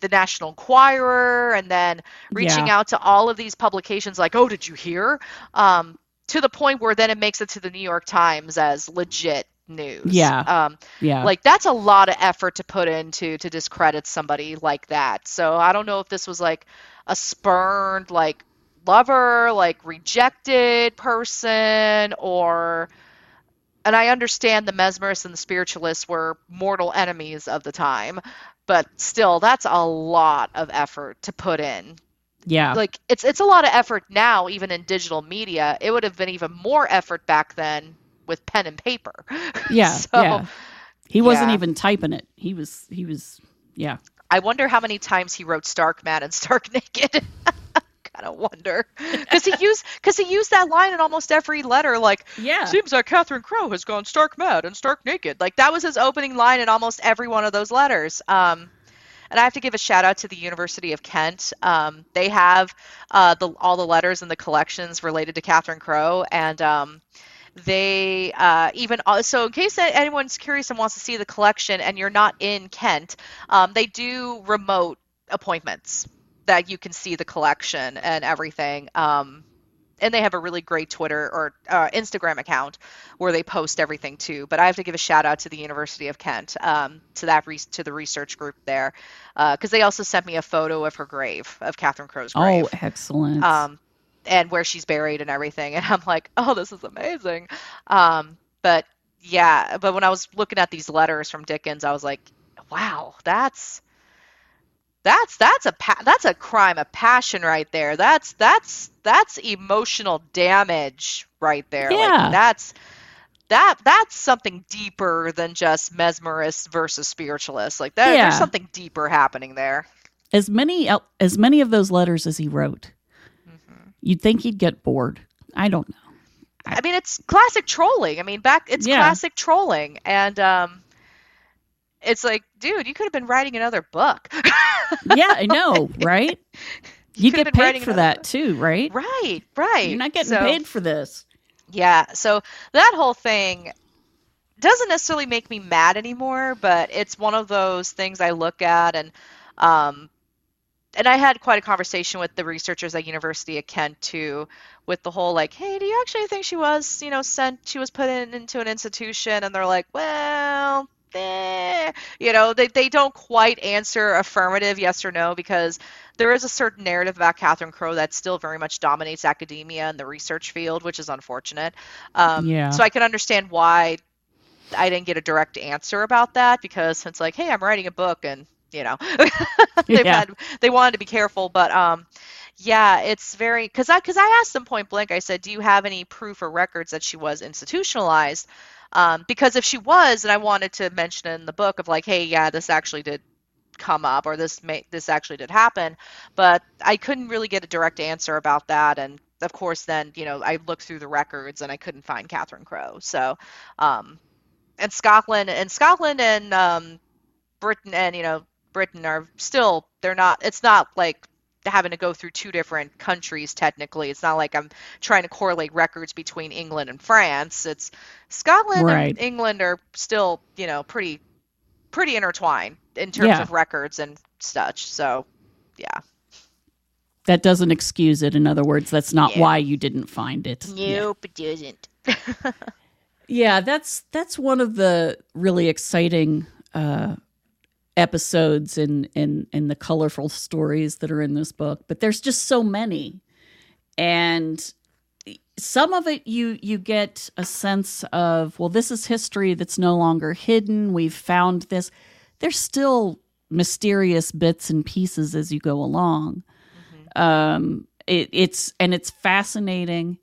the National Enquirer and then reaching Yeah. out to all of these publications like, "Oh, did you hear?" Um to the point where then it makes it to the New York Times as legit news. Yeah. Um Yeah. like that's a lot of effort to put into to discredit somebody like that so i don't know if this was like a spurned like lover like rejected person or and i understand the mesmerists and the spiritualists were mortal enemies of the time but still that's a lot of effort to put in yeah. like it's it's a lot of effort now even in digital media it would have been even more effort back then with pen and paper yeah. so yeah. He wasn't yeah. even typing it. He was he was yeah. I wonder how many times he wrote stark mad and stark naked. kind of wonder because he used because he used that line in almost every letter. Like, Yeah. seems like Catherine Crowe has gone stark mad and stark naked. Like that was his opening line in almost every one of those letters. Um, and I have to give a shout out to the University of Kent. Um, they have uh, the all the letters in the collections related to Catherine Crowe, and um, they uh, even uh, so in case anyone's curious and wants to see the collection and you're not in kent um, they do remote appointments that you can see the collection and everything um, and they have a really great twitter or uh, instagram account where they post everything too but i have to give a shout out to the university of kent um, to that re- to the research group there because they also sent me a photo of her grave of catherine crowe's grave Oh, excellent. um, and where she's buried and everything. And I'm like, oh, this is amazing. Um, but yeah, but when I was looking at these letters from Dickens, I was like, wow, that's that's that's a pa- that's a crime of passion right there. That's that's that's emotional damage right there. Like, Yeah. that's that that's something deeper than just mesmerists versus spiritualists. Like that, Yeah. there's something deeper happening there. as many as many of those letters as he wrote, Mm-hmm. you'd think he'd get bored. I don't know. I mean, it's classic trolling. I mean, back it's Yeah. classic trolling, and um, it's like, dude, you could have been writing another book. Yeah, I know, right? You could've get paid for that too, right? right, right. You're not getting So- paid for this. Yeah, so that whole thing doesn't necessarily make me mad anymore, but it's one of those things I look at and um and I had quite a conversation with the researchers at University of Kent too, with the whole like, hey, do you actually think she was, you know, sent she was put in into an institution? And they're like, well, eh. you know, they they don't quite answer affirmative yes or no because there is a certain narrative about Catherine Crowe that still very much dominates academia and the research field, which is unfortunate. Um, Yeah. So I can understand why I didn't get a direct answer about that because it's like, hey, I'm writing a book and you know they've Yeah. had they wanted to be careful, but um, yeah, it's very because I because I asked them point blank. I said, do you have any proof or records that she was institutionalized? Um, because if she was, and I wanted to mention in the book of like, hey, yeah, this actually did come up or this may this actually did happen but i couldn't really get a direct answer about that and of course then you know i looked through the records and i couldn't find catherine Crowe. so um and scotland and scotland and um britain and you know britain are still they're not it's not like having to go through two different countries technically it's not like i'm trying to correlate records between england and france it's scotland Right. and england are still you know pretty pretty intertwined in terms Yeah. of records and such so yeah That doesn't excuse it. In other words, that's not Yeah. why you didn't find it. Yeah. nope it doesn't Yeah, that's that's one of the really exciting uh, episodes and and and the colorful stories that are in this book, but there's just so many, and some of it you you get a sense of well, this is history that's no longer hidden. We've found this. There's still mysterious bits and pieces as you go along. Mm-hmm. Um, it, it's and it's fascinating.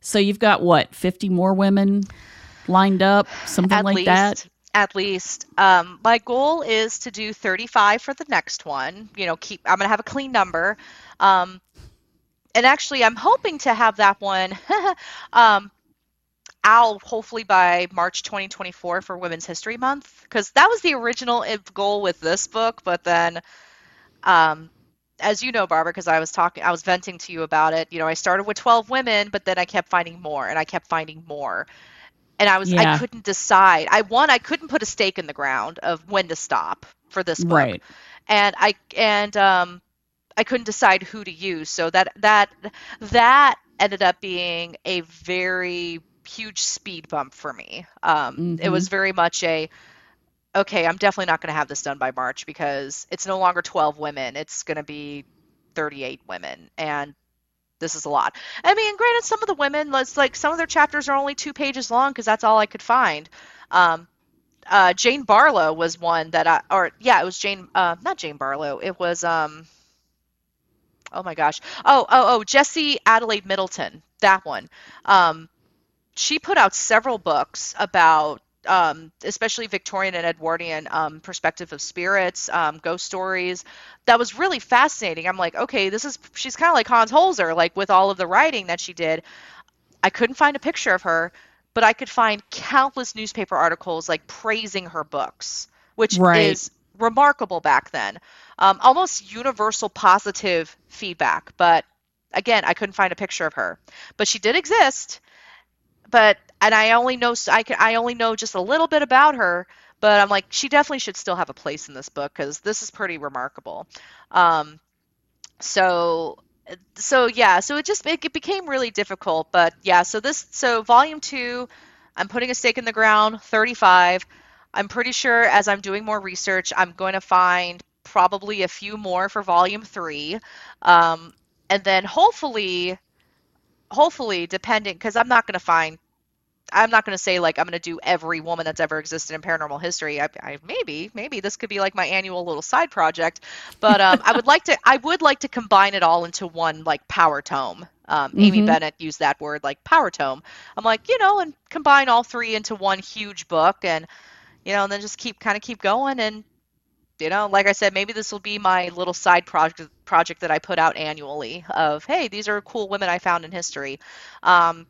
So you've got what fifty more women lined up, something At like least. that at least. Um, my goal is to do 35 for the next one. You know, keep. I'm gonna have a clean number. Um, and actually, I'm hoping to have that one um, out hopefully by March 2024 for Women's History Month, because that was the original goal with this book. But then, um, as you know, Barbara, because I was talking, I was venting to you about it. You know, I started with 12 women, but then I kept finding more, and I kept finding more and I was yeah. I couldn't decide. I one I couldn't put a stake in the ground of when to stop for this book, right. and I and um I couldn't decide who to use. So that that that ended up being a very huge speed bump for me. Um, mm-hmm. It was very much a okay. I'm definitely not going to have this done by March because it's no longer 12 women. It's going to be 38 women, and this is a lot. I mean, granted, some of the women, let's like some of their chapters are only two pages long because that's all I could find. Um, uh, Jane Barlow was one that I, or yeah, it was Jane, uh, not Jane Barlow. It was, um, oh my gosh, oh, oh, oh, Jessie Adelaide Middleton, that one. Um, she put out several books about um, especially Victorian and Edwardian um, perspective of spirits, um, ghost stories. That was really fascinating. I'm like, okay, this is she's kind of like Hans Holzer, like with all of the writing that she did. I couldn't find a picture of her, but I could find countless newspaper articles like praising her books, which right. is remarkable back then. Um, almost universal positive feedback, but again, I couldn't find a picture of her. But she did exist. But and I only know I can I only know just a little bit about her, but I'm like she definitely should still have a place in this book because this is pretty remarkable. Um, so so yeah, so it just it, it became really difficult, but yeah, so this so volume two, I'm putting a stake in the ground, 35. I'm pretty sure as I'm doing more research, I'm going to find probably a few more for volume three, um, and then hopefully hopefully depending because i'm not going to find I'm not going to say like I'm going to do every woman that's ever existed in paranormal history. I, I, maybe, maybe this could be like my annual little side project, but um, I would like to. I would like to combine it all into one like power tome. Um, mm-hmm. Amy Bennett used that word like power tome. I'm like, you know, and combine all three into one huge book, and you know, and then just keep kind of keep going, and you know, like I said, maybe this will be my little side project project that I put out annually. Of hey, these are cool women I found in history. Um,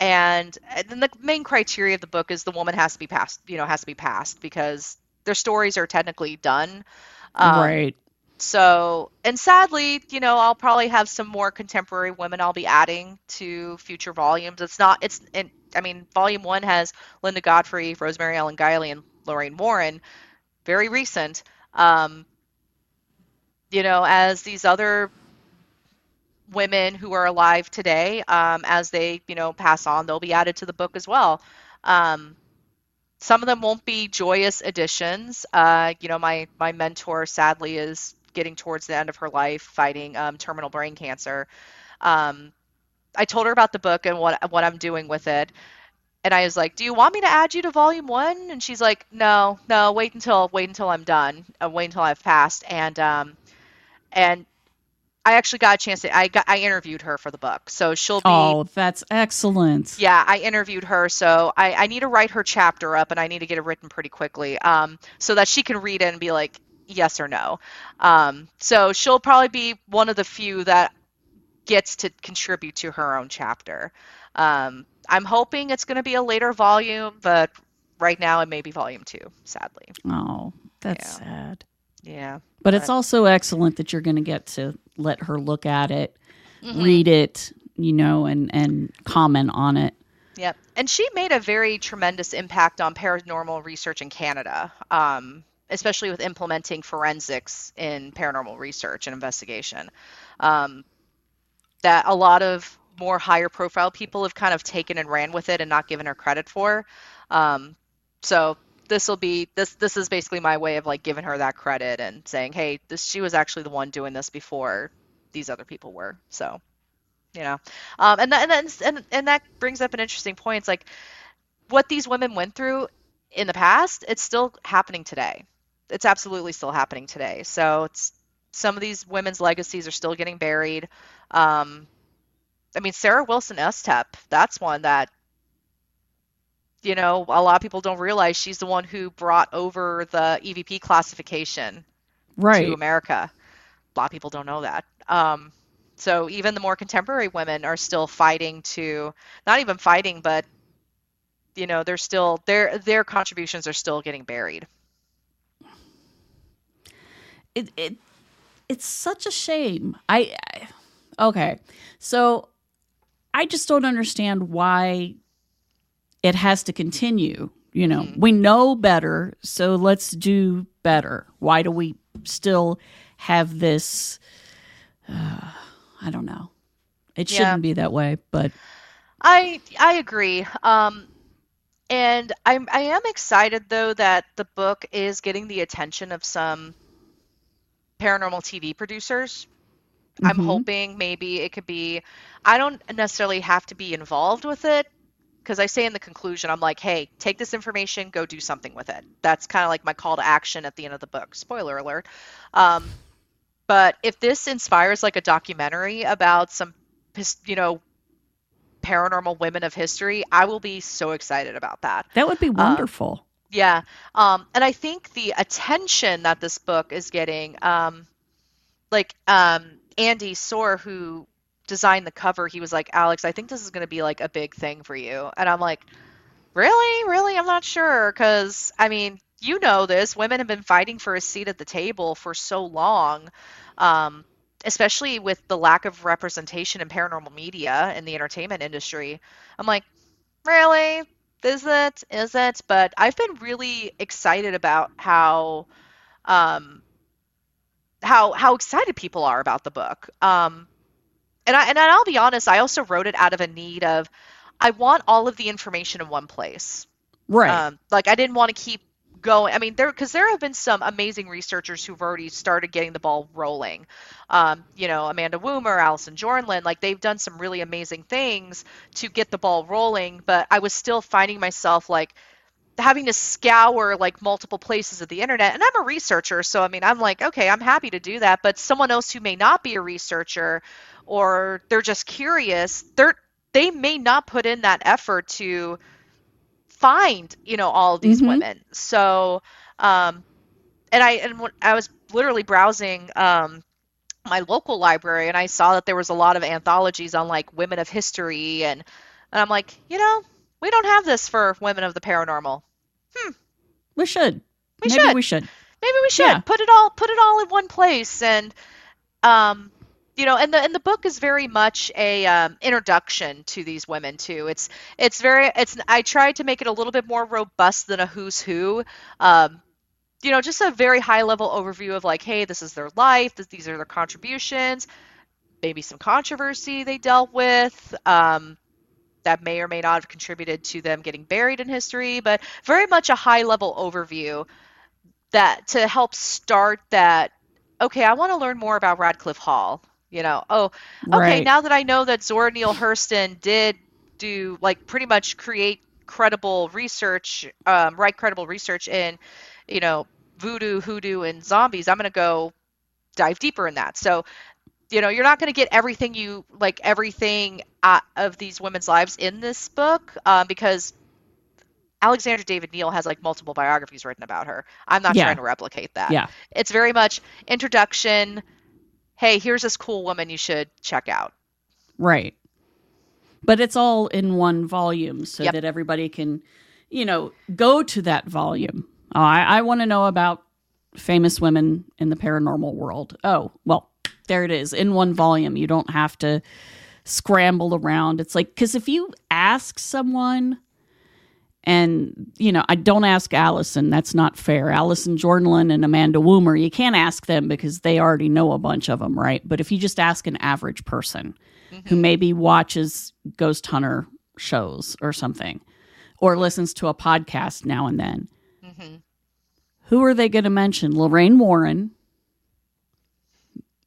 and, then the main criteria of the book is the woman has to be passed you know has to be passed because their stories are technically done um, right so and sadly you know i'll probably have some more contemporary women i'll be adding to future volumes it's not it's in, i mean volume one has linda godfrey rosemary ellen guiley and lorraine warren very recent um, you know as these other women who are alive today um, as they you know pass on they'll be added to the book as well. Um, some of them won't be joyous additions. Uh, you know my my mentor sadly is getting towards the end of her life fighting um, terminal brain cancer. Um, i told her about the book and what what i'm doing with it and i was like do you want me to add you to volume one and she's like no no wait until wait until i'm done uh, wait until i've passed and um, and I actually got a chance to I got I interviewed her for the book. So she'll be Oh, that's excellent. Yeah, I interviewed her, so I, I need to write her chapter up and I need to get it written pretty quickly. Um so that she can read it and be like yes or no. Um so she'll probably be one of the few that gets to contribute to her own chapter. Um I'm hoping it's gonna be a later volume, but right now it may be volume two, sadly. Oh, that's yeah. sad. Yeah. But, but it's also excellent that you're going to get to let her look at it, mm-hmm. read it, you know, and and comment on it. Yep. And she made a very tremendous impact on paranormal research in Canada, um, especially with implementing forensics in paranormal research and investigation. Um, that a lot of more higher profile people have kind of taken and ran with it and not given her credit for. Um, so this will be this this is basically my way of like giving her that credit and saying, hey, this she was actually the one doing this before these other people were. So, you know, um, and that, and that, and and that brings up an interesting point. It's like what these women went through in the past. It's still happening today. It's absolutely still happening today. So it's some of these women's legacies are still getting buried. Um, I mean, Sarah Wilson Estep, that's one that you know, a lot of people don't realize she's the one who brought over the EVP classification right. to America. A lot of people don't know that. Um, so even the more contemporary women are still fighting to, not even fighting, but you know, they're still their their contributions are still getting buried. It it it's such a shame. I, I okay, so I just don't understand why it has to continue. You know, mm-hmm. we know better, so let's do better. Why do we still have this? Uh, I don't know. It shouldn't be that way, but I I agree. Um, and I'm I am excited though that the book is getting the attention of some paranormal TV producers. Mm-hmm. I'm hoping maybe it could be. I don't necessarily have to be involved with it, because I say in the conclusion, I'm like, hey, take this information, go do something with it. That's kind of like my call to action at the end of the book. Spoiler alert. Um, but if this inspires like a documentary about some, you know, paranormal women of history, I will be so excited about that. That would be um, wonderful. Um, yeah. Um, and I think the attention that this book is getting, um, like um, Andy Sohr, who designed the cover, he was like, Alex, I think this is going to be like a big thing for you. And I'm like, really? Really? I'm not sure. Because, I mean, you know this. Women have been fighting for a seat at the table for so long, um, especially with the lack of representation in paranormal media in the entertainment industry. I'm like, really? Is it? Is it? But I've been really excited about how. Um, how how excited people are about the book. Um, and I and I'll be honest, I also wrote it out of a need of I want all of the information in one place. Right. Um, like I didn't want to keep going. I mean, there because there have been some amazing researchers who've already started getting the ball rolling. Um, you know, Amanda Woomer, Allison Jornlin, like they've done some really amazing things to get the ball rolling. But I was still finding myself like having to scour like multiple places of the internet and i'm a researcher so i mean i'm like okay i'm happy to do that but someone else who may not be a researcher or they're just curious, they're they may not put in that effort to find you know all these mm-hmm. women. So, um, and I and I was literally browsing um, my local library and I saw that there was a lot of anthologies on like women of history and and I'm like, you know, we don't have this for women of the paranormal. Hmm. We should. We Maybe should. We should. Maybe we should yeah. put it all put it all in one place and um you know and the and the book is very much a um, introduction to these women too it's it's very it's i tried to make it a little bit more robust than a who's who um, you know just a very high level overview of like hey this is their life this, these are their contributions maybe some controversy they dealt with um, that may or may not have contributed to them getting buried in history but very much a high level overview that to help start that okay i want to learn more about radclyffe hall you know oh okay right. now that i know that zora neale hurston did do like pretty much create credible research um, write credible research in you know voodoo hoodoo and zombies i'm going to go dive deeper in that so you know you're not going to get everything you like everything of these women's lives in this book um, because Alexandra David Néel has like multiple biographies written about her. I'm not yeah. trying to replicate that. Yeah. It's very much introduction, hey, here's this cool woman you should check out. Right. But it's all in one volume so yep. that everybody can, you know, go to that volume. Oh, I, I want to know about famous women in the paranormal world. Oh, well, there it is in one volume. You don't have to scramble around. It's like, because if you ask someone, and, you know, I don't ask Allison. That's not fair. Allison Jornlin and Amanda Woomer, you can't ask them because they already know a bunch of them, right? But if you just ask an average person mm-hmm. who maybe watches ghost hunter shows or something, or listens to a podcast now and then, hmm Who are they going to mention? Lorraine Warren.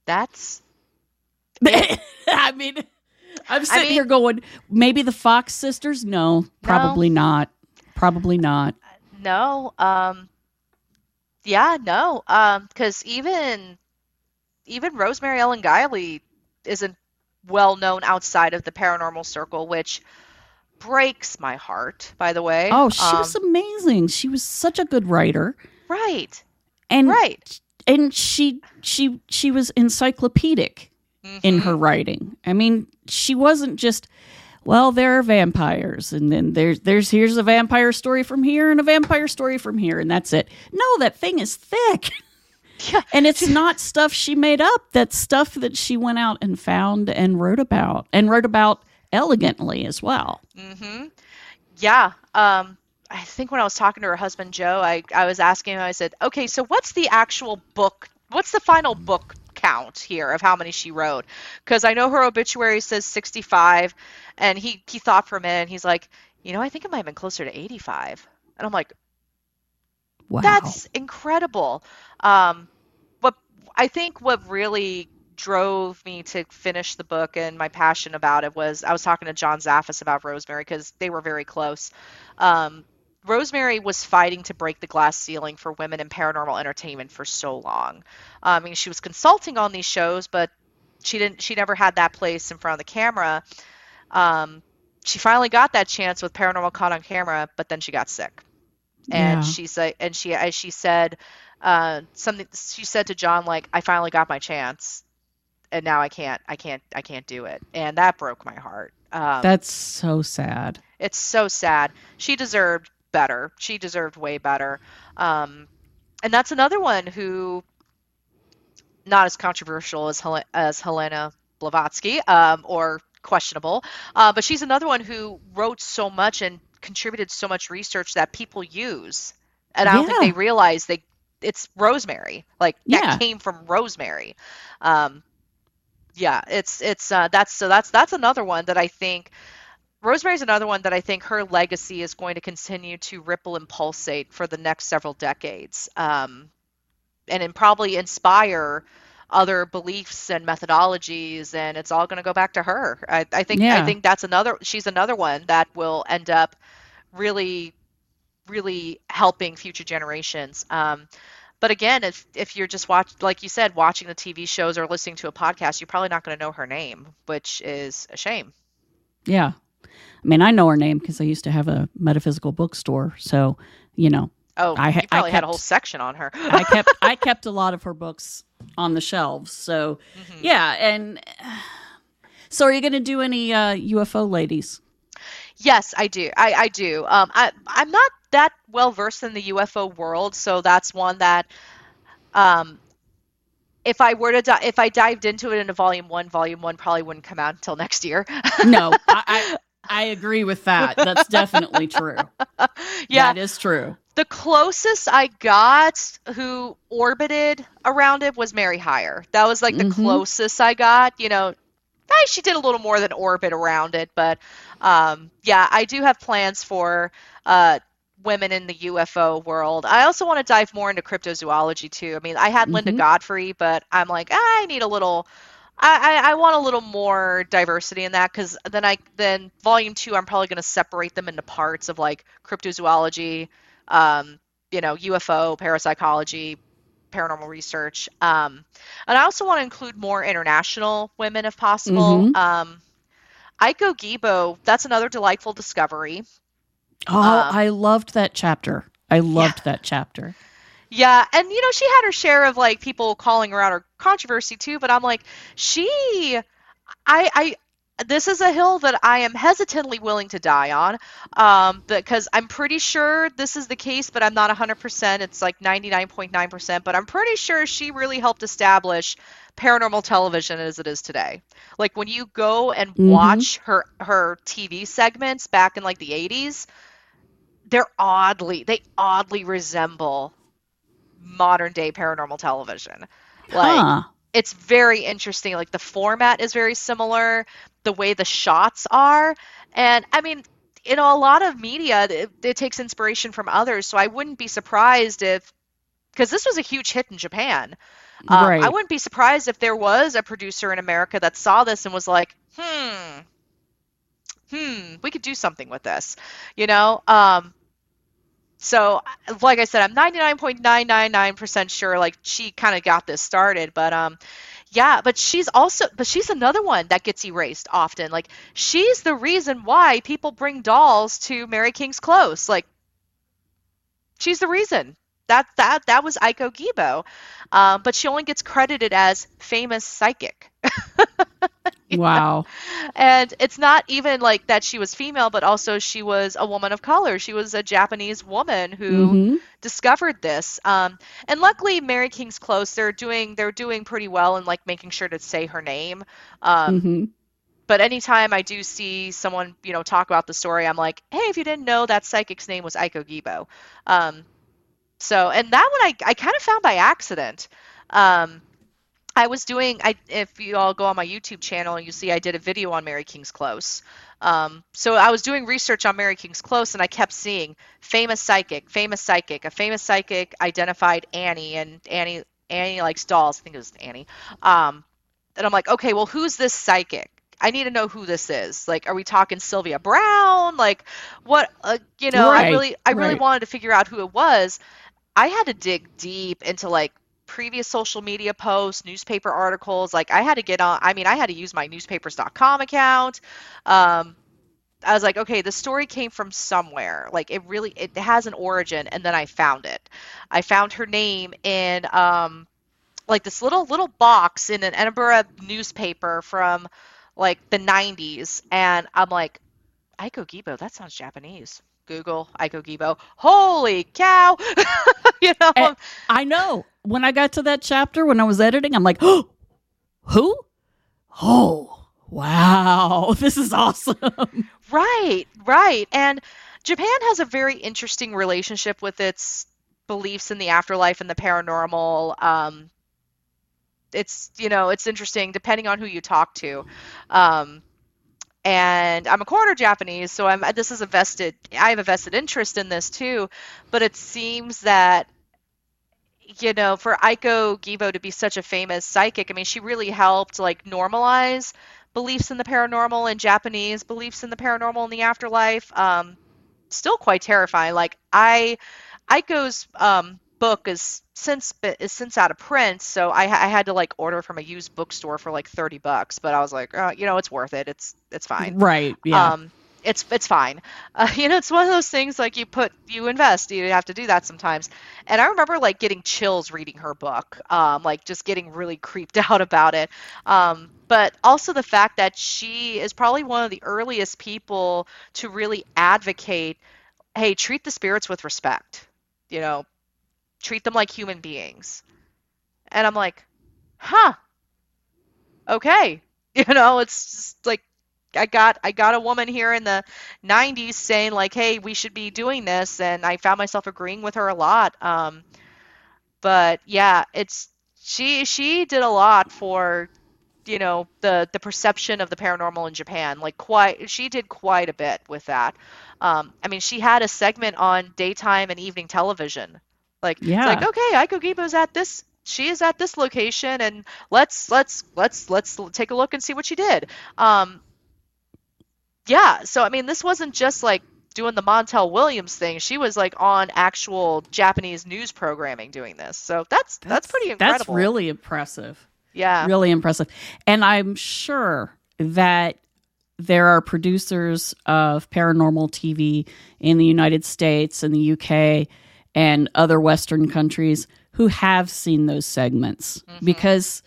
That's I mean, I'm sitting mean- here going, maybe the Fox sisters? No, probably not. Probably not. no. Um, yeah, no. Um, because even even Rosemary Ellen Guiley isn't well known outside of the paranormal circle, which breaks my heart. By the way. Oh, she Um, was amazing. She was such a good writer. right, And right. And she she she was encyclopedic in Mhm. her writing. I mean, she wasn't just well, there are vampires, and then there's there's here's a vampire story from here and a vampire story from here, and that's it. No, that thing is thick. Yeah. And it's not stuff she made up. That's stuff that she went out and found and wrote about, and wrote about elegantly as well. Mm-hmm. Yeah. Um, I think when I was talking to her husband Joe, I, I was asking him, I said, okay, so what's the actual book? What's the final book count here of how many she wrote? Because I know her obituary says 65, and he he thought for a minute, and he's like, you know, I think it might have been closer to 85. And I'm like, Wow. that's incredible. Um, what I think what really drove me to finish the book and my passion about it was I was talking to John Zaffis about Rosemary because they were very close. Um, Rosemary was fighting to break the glass ceiling for women in paranormal entertainment for so long. I mean, she was consulting on these shows, but she didn't. She never had that place in front of the camera. Um, she finally got that chance with Paranormal Caught on Camera, but then she got sick and Yeah. she said and she as she said uh something she said to john like i finally got my chance and now i can't i can't i can't do it and that broke my heart um That's so sad. it's so sad she deserved better. She deserved way better. Um and that's another one who not as controversial as Hel- as helena blavatsky um or questionable. Uh, but she's another one who wrote so much and contributed so much research that people use. And i don't think they realize they it's rosemary. Like Yeah. that came from rosemary. Um yeah it's it's uh that's so that's that's another one that i think Rosemary's another one that I think her legacy is going to continue to ripple and pulsate for the next several decades, um, and then probably inspire other beliefs and methodologies, and it's all going to go back to her. I, I think Yeah. I think that's another. She's another one that will end up really, really helping future generations. Um, but again, if if you're just watch like you said, watching the TV shows or listening to a podcast, you're probably not going to know her name, which is a shame. Yeah. I mean, I know her name because I used to have a metaphysical bookstore. So, you know, Oh, I probably I had a whole section on her. I kept I kept a lot of her books on the shelves. So, Mhm. yeah, and so are you going to do any uh, UFO ladies? Yes, I do. I, I do. Um, I, I'm not that well versed in the UFO world, so that's one that, um, if I were to di- if I dived into it into Volume One, Volume One probably wouldn't come out until next year. No, I, I I agree with that. That's definitely true. yeah, that is true. the closest I got who orbited around it was Mary Hyre. That was like the Mhm. closest I got. You know, she did a little more than orbit around it, but um, yeah, I do have plans for uh, women in the UFO world. I also want to dive more into cryptozoology too. I mean, I had Linda Mhm. Godfrey, but I'm like, "Ah, I need a little. I, I, I want a little more diversity in that because then I then volume two I'm probably going to separate them into parts of like cryptozoology, um, you know, UFO, parapsychology, paranormal research, um, and I also want to include more international women if possible. Mhm. Um, Aiko Gibo, that's another delightful discovery. Oh, Um, I loved that chapter. I loved that chapter. Yeah, and you know, she had her share of like people calling her out or controversy too, but I'm like, she I I this is a hill that I am hesitantly willing to die on. Um because I'm pretty sure this is the case, but I'm not 100%. It's like 99.9%, but I'm pretty sure she really helped establish paranormal television as it is today. Like when you go and Mhm. watch her her TV segments back in like the 80s, they're oddly they oddly resemble modern day paranormal television. Like huh. it's very interesting. Like the format is very similar, the way the shots are, and I mean, you know, a lot of media it, it takes inspiration from others. So I wouldn't be surprised if, because this was a huge hit in Japan. Um, Right. I wouldn't be surprised if there was a producer in America that saw this and was like, hmm, hmm, we could do something with this, you know? Um, so, like I said, I'm 99.999% sure like she kind of got this started, but um, yeah, but she's also, but she's another one that gets erased often. Like she's the reason why people bring dolls to Mary King's Close. Like she's the reason. That that that was Aiko Gibo, um, but she only gets credited as famous psychic. Wow. And it's not even like that she was female, but also she was a woman of color. She was a Japanese woman who Mhm. discovered this. Um, and luckily, Mary King's Close, they're doing they're doing pretty well in like making sure to say her name. Um, Mhm. but anytime I do see someone, you know, talk about the story, I'm like, hey, if you didn't know, that psychic's name was Aiko Gibo. Um, so, and that one I, I kind of found by accident. Um, I was doing, I if you all go on my YouTube channel, you see I did a video on Mary King's Close. Um, so I was doing research on Mary King's Close, and I kept seeing famous psychic, famous psychic, a famous psychic identified Annie, and Annie Annie likes dolls. I think it was Annie. Um, and I'm like, okay, well, who's this psychic? I need to know who this is. Like, are we talking Sylvia Browne? Like, what? Uh, you know, I really, I really right. wanted to figure out who it was. I had to dig deep into like previous social media posts, newspaper articles. Like, I had to get on. I mean, I had to use my newspapers.com account. Um, I was like, okay, the story came from somewhere. Like, it really, it has an origin, and then I found it. I found her name in um, like this little little box in an Edinburgh newspaper from like the 90s and I'm like Aiko Gibo that sounds Japanese Google Aiko Gibo holy cow you know And I know. When I got to that chapter, when I was editing, I'm like, oh, who? Oh, wow. This is awesome. Right, right. And Japan has a very interesting relationship with its beliefs in the afterlife and the paranormal. Um, it's, you know, it's interesting depending on who you talk to. Um, and I'm a quarter Japanese, so I'm this is a vested I have a vested interest in this too, but it seems that you know, for Aiko Gibo to be such a famous psychic, I mean, she really helped like normalize beliefs in the paranormal and Japanese beliefs in the paranormal and the afterlife. Um, still quite terrifying. Like I, Aiko's um, book is since is since out of print, so I, I had to like order from a used bookstore for like thirty bucks. But I was like, uh, you know, it's worth it. It's it's fine. Right. Yeah. Um, it's it's fine. Uh, you know, it's one of those things like you put you invest. You have to do that sometimes. And I remember like getting chills reading her book, um, like just getting really creeped out about it. Um, but also the fact that she is probably one of the earliest people to really advocate, hey, treat the spirits with respect. You know, treat them like human beings. And I'm like, huh, okay. You know, it's just like I got I got a woman here in the 90s saying like, "Hey, we should be doing this," and I found myself agreeing with her a lot. Um, but yeah, it's she she did a lot for you know the the perception of the paranormal in Japan. Like quite she did quite a bit with that. Um, I mean, she had a segment on daytime and evening television. Like it's Yeah. like okay, Aiko Gibo's at this she is at this location and let's let's let's let's take a look and see what she did. Um, yeah, so I mean, this wasn't just like doing the Montel Williams thing. She was like on actual Japanese news programming doing this. So that's that's, pretty incredible. That's really impressive. yeah. Really impressive. And I'm sure that there are producers of paranormal TV in the United States and the UK and other Western countries who have seen those segments because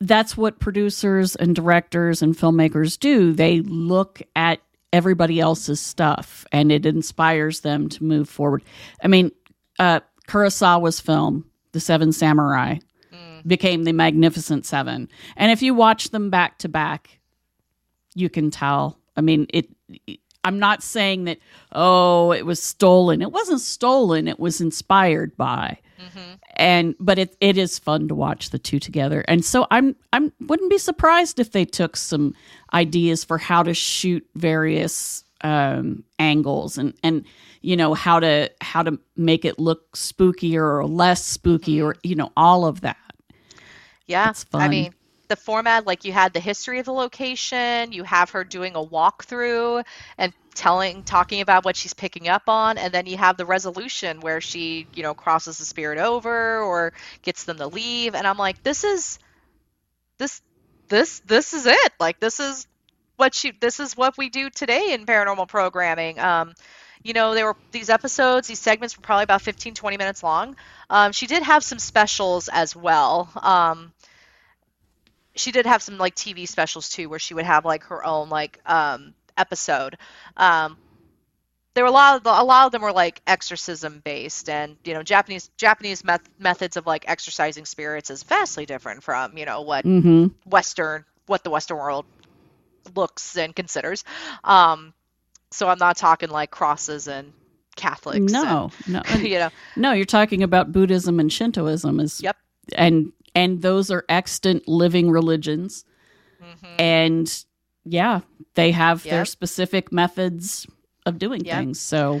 that's what producers and directors and filmmakers do. They look at everybody else's stuff and it inspires them to move forward. I mean, uh, Kurosawa's film, The Seven Samurai, became the Magnificent Seven. And if you watch them back to back, you can tell. I mean, it. I'm not saying that. Oh, it was stolen. It wasn't stolen. It was inspired by. And but it it is fun to watch the two together. And so I'm I'm wouldn't be surprised if they took some ideas for how to shoot various um, angles and and you know how to how to make it look spookier or less spooky or you know all of that. Yeah, It's fun. I mean, the format like you had the history of the location, you have her doing a walkthrough and telling talking about what she's picking up on and then you have the resolution where she, you know, crosses the spirit over or gets them to leave and I'm like this is this this this is it. Like this is what she this is what we do today in paranormal programming. Um you know, there were these episodes, these segments were probably about 15, 20 minutes long. Um, she did have some specials as well. Um, she did have some like TV specials too, where she would have like her own like um, episode. Um, there were a lot of a lot of them were like exorcism based, and you know Japanese Japanese meth- methods of like exorcising spirits is vastly different from you know what hmm Western what the Western world looks and considers. Um, so I'm not talking like crosses and Catholics. No, no, and, you know, no. You're talking about Buddhism and Shintoism is Yep. and and those are extant living religions, mhm. and yeah, they have their specific methods of doing Yep. things. So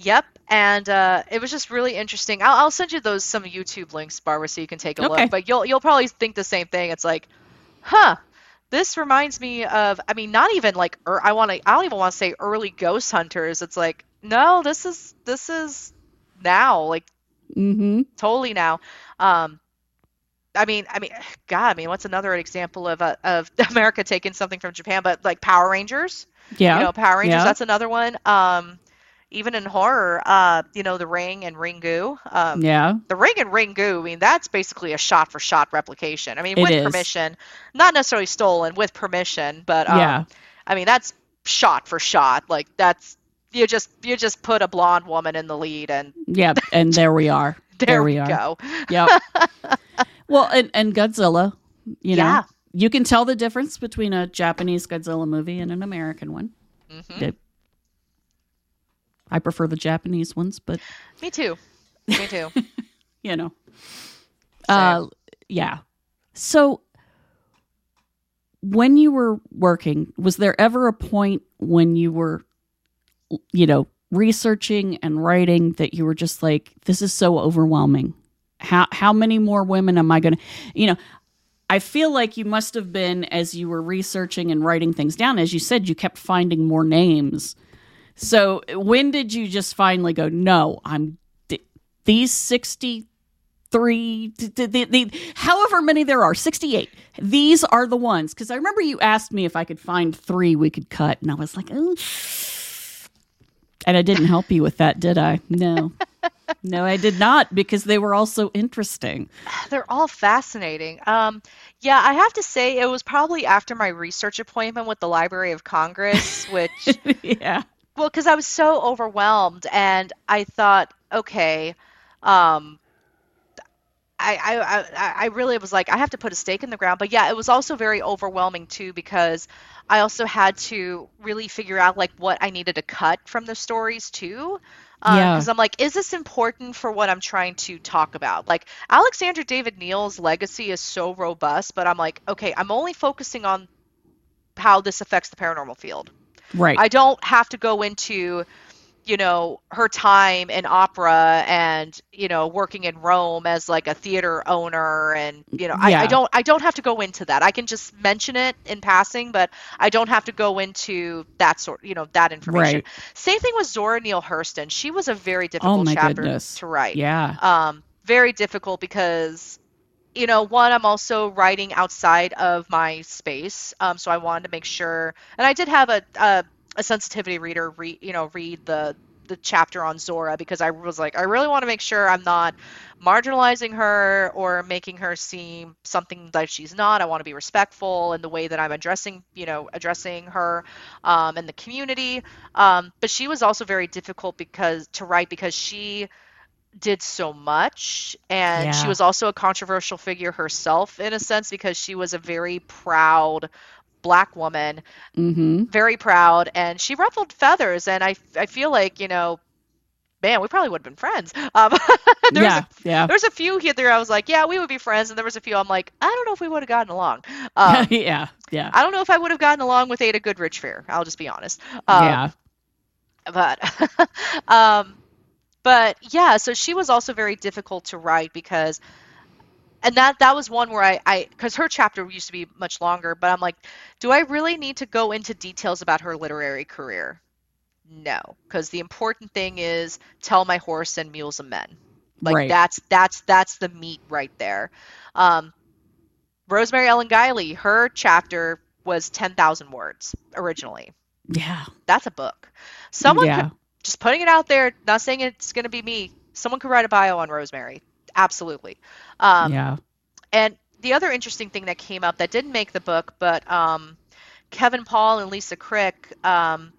Yep, and uh, it was just really interesting. I'll, I'll send you those some YouTube links, Barbara, so you can take a Okay. look. But you'll you'll probably think the same thing. It's like, huh, this reminds me of. I mean, not even like er, I want to. I don't even want to say early ghost hunters. It's like, no, this is this is now, like mm-hmm. totally now. Um, I mean, I mean, God, I mean, what's another example of uh, of America taking something from Japan? But like Power Rangers yeah, you know power rangers yeah. that's another one um even in horror uh you know the ring and ringu um yeah, the ring and ringu i mean that's basically a shot for shot replication i mean It with is. permission not necessarily stolen with permission but um, Yeah. i mean that's shot for shot like that's you just you just put a blonde woman in the lead and yeah, and there we are. there, we we are. go Yep. well, and and Godzilla, you know, Yeah. you can tell the difference between a Japanese Godzilla movie and an American one. hmm I prefer the Japanese ones, but me too me too you know, uh, yeah. So, when you were working, was there ever a point when you were, you know, researching and writing that you were just like, this is so overwhelming? How how many more women am I going to, you know? I feel like you must have been as you were researching and writing things down. As you said, you kept finding more names. So when did you just finally go? No, I'm th- these sixty three, th- th- however many there are, sixty eight. These are the ones because I remember you asked me if I could find three we could cut, and I was like, oh. And I didn't help you with that, did I? No. no, I did not because they were all so interesting. They're all fascinating. Um, yeah, I have to say it was probably after my research appointment with the Library of Congress, which, yeah. well, because I was so overwhelmed and I thought, okay, um, I, I, I, I really was like, I have to put a stake in the ground. But yeah, it was also very overwhelming too because I also had to really figure out like what I needed to cut from the stories too. Uh, because I'm like, is this important for what I'm trying to talk about? Like, Alexandra David-Néel's legacy is so robust, but I'm like, okay, I'm only focusing on how this affects the paranormal field. Right. I don't have to go into, you know, her time in opera and, you know, working in Rome as like a theater owner and, you know, I, Yeah. I don't I don't have to go into that. I can just mention it in passing, but I don't have to go into that sort you know, that information. Right. Same thing with Zora Neale Hurston. She was a very difficult Oh chapter goodness. to write yeah. um, very difficult because you know one i'm also writing outside of my space um, so i wanted to make sure and i did have a a, a sensitivity reader read you know read the the chapter on zora because i was like i really want to make sure i'm not marginalizing her or making her seem something that she's not. I want to be respectful in the way that i'm addressing you know addressing her um, and the community. Um, but she was also very difficult because to write because she did so much and she was also a controversial figure herself in a sense because she was a very proud black woman Mm-hmm. very proud and she ruffled feathers and i i feel like you know man we probably would have been friends um there Yeah. was a, Yeah. there was a few here there i was like yeah we would be friends and there was a few i'm like i don't know if we would have gotten along um, yeah. Yeah. i don't know if i would have gotten along with Ada Goodrich Freer i'll just be honest um, yeah. but um, but yeah, so she was also very difficult to write because and that that was one where I I because her chapter used to be much longer, but I'm like, do I really need to go into details about her literary career? No, because the important thing is tell my horse and mules and men. Like Right. that's that's that's the meat right there. Um, Rosemary Ellen Guiley, her chapter was ten thousand words originally. Yeah. That's a book. Someone yeah. could just putting it out there, not saying it's going to be me. Someone could write a bio on Rosemary. Absolutely. Um, yeah. and the other interesting thing that came up that didn't make the book, but um, Kevin Paul and Lisa Crick um,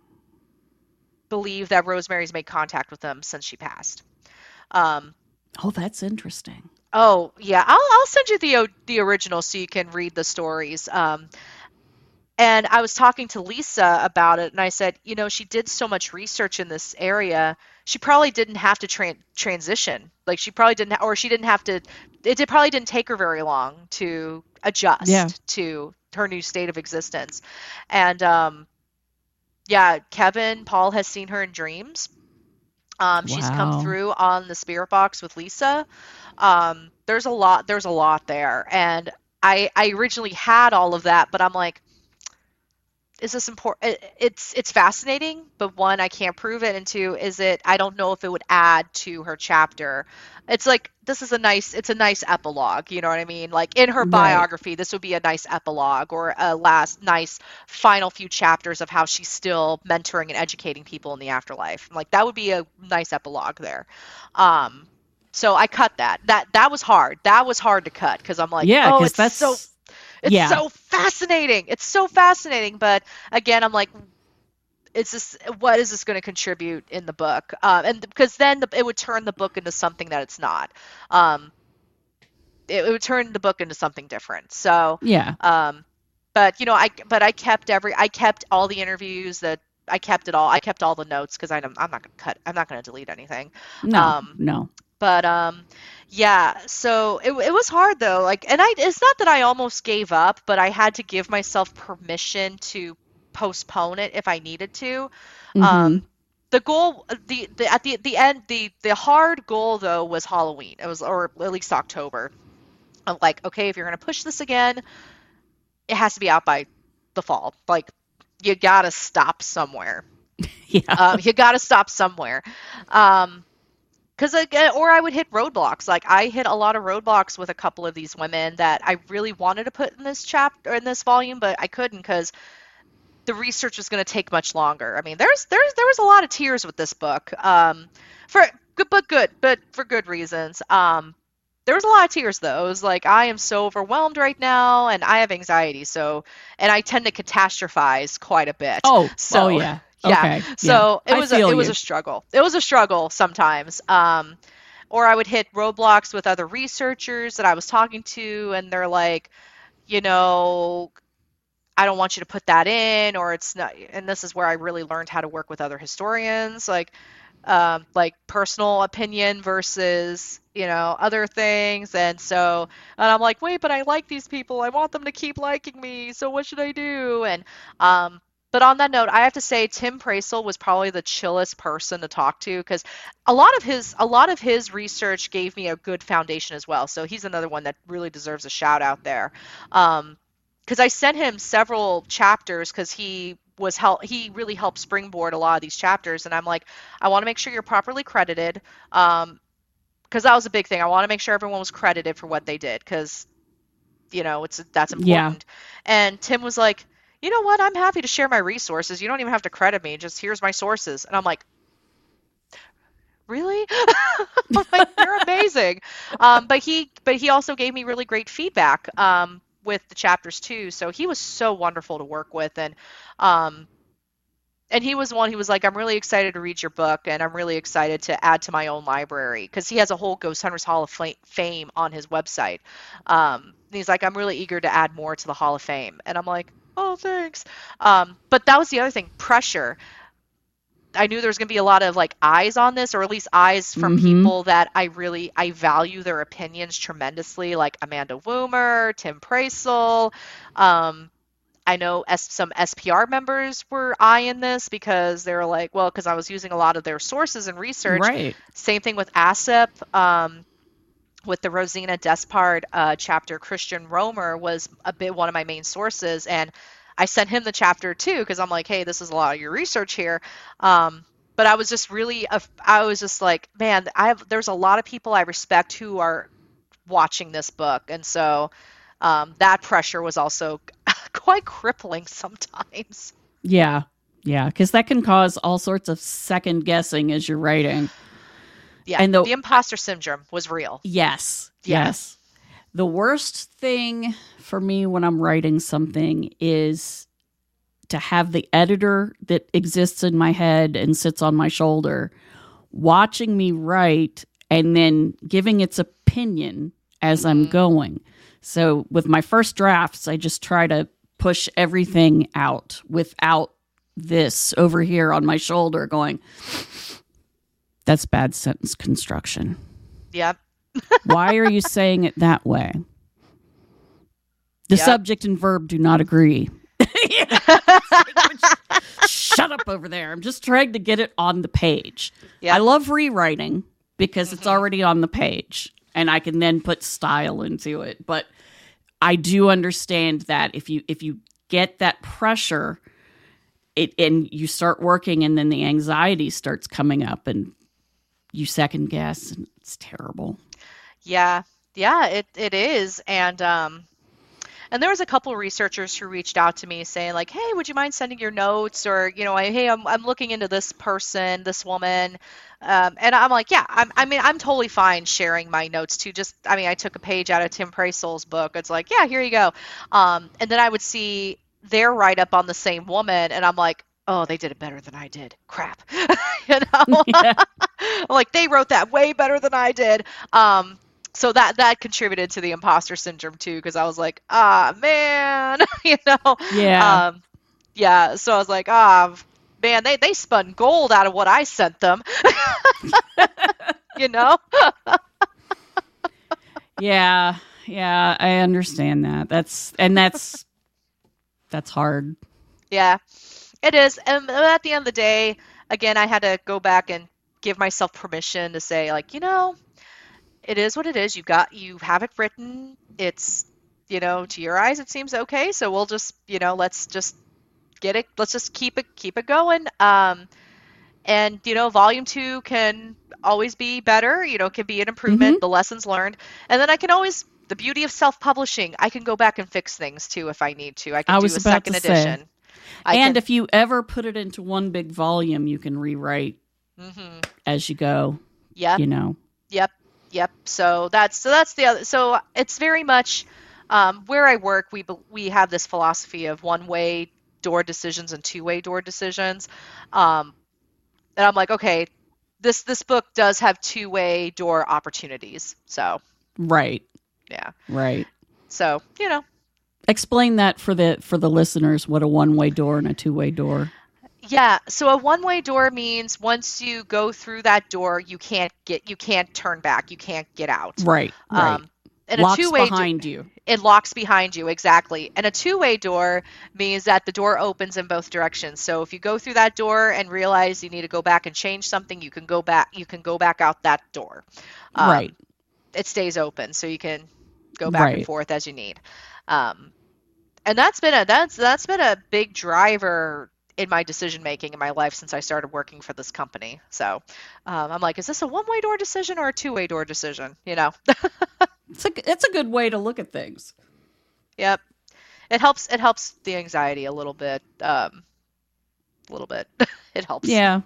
believe that Rosemary's made contact with them since she passed. Um, Oh, that's interesting. oh yeah, I'll I'll send you the the original so you can read the stories. Um, and I was talking to Lisa about it, and I said, you know, she did so much research in this area. She probably didn't have to tran transition. Like she probably didn't, ha- or she didn't have to. It did, probably didn't take her very long to adjust Yeah. to her new state of existence. And um, yeah, Kevin Paul has seen her in dreams. Um, she's come through on the spirit box with Lisa. Um, there's a lot. There's a lot there, and I I originally had all of that, but I'm like, is this important? It's it's fascinating, but one, I can't prove it, and two, is it? I don't know if it would add to her chapter. It's like this is a nice, it's a nice epilogue. You know what I mean? Like in her Right. biography, this would be a nice epilogue or a last nice final few chapters of how she's still mentoring and educating people in the afterlife. Like that would be a nice epilogue there. Um, so I cut that. That that was hard. That was hard to cut because I'm like, yeah, oh, because it's that's so it's yeah. so fascinating. It's so fascinating. But again, I'm like, it's this. What is this going to contribute in the book? Um, and because then the, it would turn the book into something that it's not. Um, it, it would turn the book into something different. So, yeah. um, but you know, I but I kept every. I kept all the interviews that. I kept it all. I kept all the notes because I'm, I'm not gonna cut. I'm not gonna delete anything No. um, no. but um yeah so it, it was hard though like and i it's not that i almost gave up but i had to give myself permission to postpone it if i needed to Mhm. um the goal the, the at the the end the the hard goal though was halloween it was or at least october i'm like okay if you're going to push this again it has to be out by the fall like you gotta stop somewhere yeah. um, you got to stop somewhere. Um, because again, or I would hit roadblocks. Like I hit a lot of roadblocks with a couple of these women that I really wanted to put in this chapter in this volume, but I couldn't because the research was going to take much longer. I mean, there's there's there was a lot of tears with this book. Um, for good, but good, but for good reasons. Um, there was a lot of tears though. It was like I am so overwhelmed right now, and I have anxiety. So, and I tend to catastrophize quite a bit. oh. so- oh yeah. Yeah. Okay. So yeah. it was a, it was a struggle. It was a struggle sometimes. Um, or I would hit roadblocks with other researchers that I was talking to, and they're like, you know, I don't want you to put that in, or it's not. And this is where I really learned how to work with other historians, like, um, like personal opinion versus you know other things. And so, and I'm like, wait, but I like these people. I want them to keep liking me. So what should I do? And um, but on that note, I have to say Tim Prasil was probably the chillest person to talk to because a lot of his a lot of his research gave me a good foundation as well. So he's another one that really deserves a shout out there. Um, because I sent him several chapters because he was help he really helped springboard a lot of these chapters, and I'm like, I want to make sure you're properly credited. Um, because that was a big thing. I want to make sure everyone was credited for what they did because you know it's that's Yeah. important. And Tim was like, you know what? I'm happy to share my resources. You don't even have to credit me. Just here's my sources. And I'm like, really? Like, you're amazing. Um, but he, but he also gave me really great feedback um, with the chapters too. So he was so wonderful to work with, and um, and he was one who was like, I'm really excited to read your book, and I'm really excited to add to my own library because he has a whole Ghost Hunters Hall of Fame on his website. Um, and he's like, I'm really eager to add more to the Hall of Fame, and I'm like, oh, thanks. Um, but that was the other thing, pressure. I knew there was going to be a lot of like eyes on this, or at least eyes from Mhm. people that I really I value their opinions tremendously, like Amanda Woomer, Tim Prasil. Um, I know S- some SPR members were eyeing this because they were like, well, because I was using a lot of their sources and research. Right. Same thing with ASIP. Um, with the Rosina Despard uh, chapter, Christian Romer was a bit one of my main sources, and I sent him the chapter too because I'm like, hey, this is a lot of your research here. Um, but I was just really, I was just like, man, I have. There's a lot of people I respect who are watching this book, and so um, that pressure was also quite crippling sometimes. Yeah. Yeah. Because that can cause all sorts of second guessing as you're writing. Yeah. And the, the imposter syndrome was real. Yes. Yeah. Yes. The worst thing for me when I'm writing something is to have the editor that exists in my head and sits on my shoulder watching me write and then giving its opinion as mm-hmm. I'm going. So with my first drafts, I just try to push everything out without this over here on my shoulder going, that's bad sentence construction. Yep. Why are you saying it that way? The yep. subject and verb do not agree. Shut up over there. I'm just trying to get it on the page. Yep. I love rewriting because mm-hmm. it's already on the page and I can then put style into it. But I do understand that if you if you get that pressure it and you start working and then the anxiety starts coming up and you second guess and it's terrible. Yeah. Yeah, it it is. And um and there was a couple researchers who reached out to me saying like, "Hey, would you mind sending your notes?" Or you know, "Hey, I'm I'm looking into this person, this woman," um, and I'm like, "Yeah, I'm, I mean, I'm totally fine sharing my notes too. Just, I mean, I took a page out of Tim Prasil's book. It's like, yeah, here you go." Um, and then I would see their write up on the same woman, and I'm like, oh, they did it better than I did. Crap. you know? like they wrote that way better than I did. Um, so that that contributed to the imposter syndrome too because i was like ah man. You know? Yeah. Um, yeah so i was like ah man they, they spun gold out of what i sent them. You know? Yeah yeah i understand that. That's and that's that's hard. Yeah it is and at the end of the day again i had to go back and give myself permission to say like you know it is what it is. You got you have it written. It's you know to your eyes it seems okay. So we'll just you know let's just get it. Let's just keep it keep it going. Um, and you know volume two can always be better. You know can be an improvement. Mm-hmm. The lessons learned, and then I can always the beauty of self-publishing. I can go back and fix things too if I need to. I can I do a second edition. I and can, if you ever put it into one big volume, you can rewrite mm-hmm. as you go. Yeah. You know. Yep. Yep. So that's so that's the other. So it's very much um, where I work. We we have this philosophy of one way door decisions and two way door decisions. Um, and I'm like, okay, this this book does have two way door opportunities. So right. Yeah. Right. So you know. Explain that for the for the listeners. What a one way door and a two way door. Yeah, so a one-way door means once you go through that door, you can't get you can't turn back, you can't get out. Right. right. Um, and locks a two-way behind do- you. It locks behind you exactly. And a two-way door means that the door opens in both directions. So if you go through that door and realize you need to go back and change something, you can go back. You can go back out that door. Um, right. It stays open, so you can go back right. and forth as you need. Um, and that's been a that's that's been a big driver in my decision making in my life since I started working for this company. So um, I'm like, is this a one way door decision or a two way door decision? You know, it's a it's a good way to look at things. Yep, it helps. It helps the anxiety a little bit. Um, a little bit. it helps. Yeah,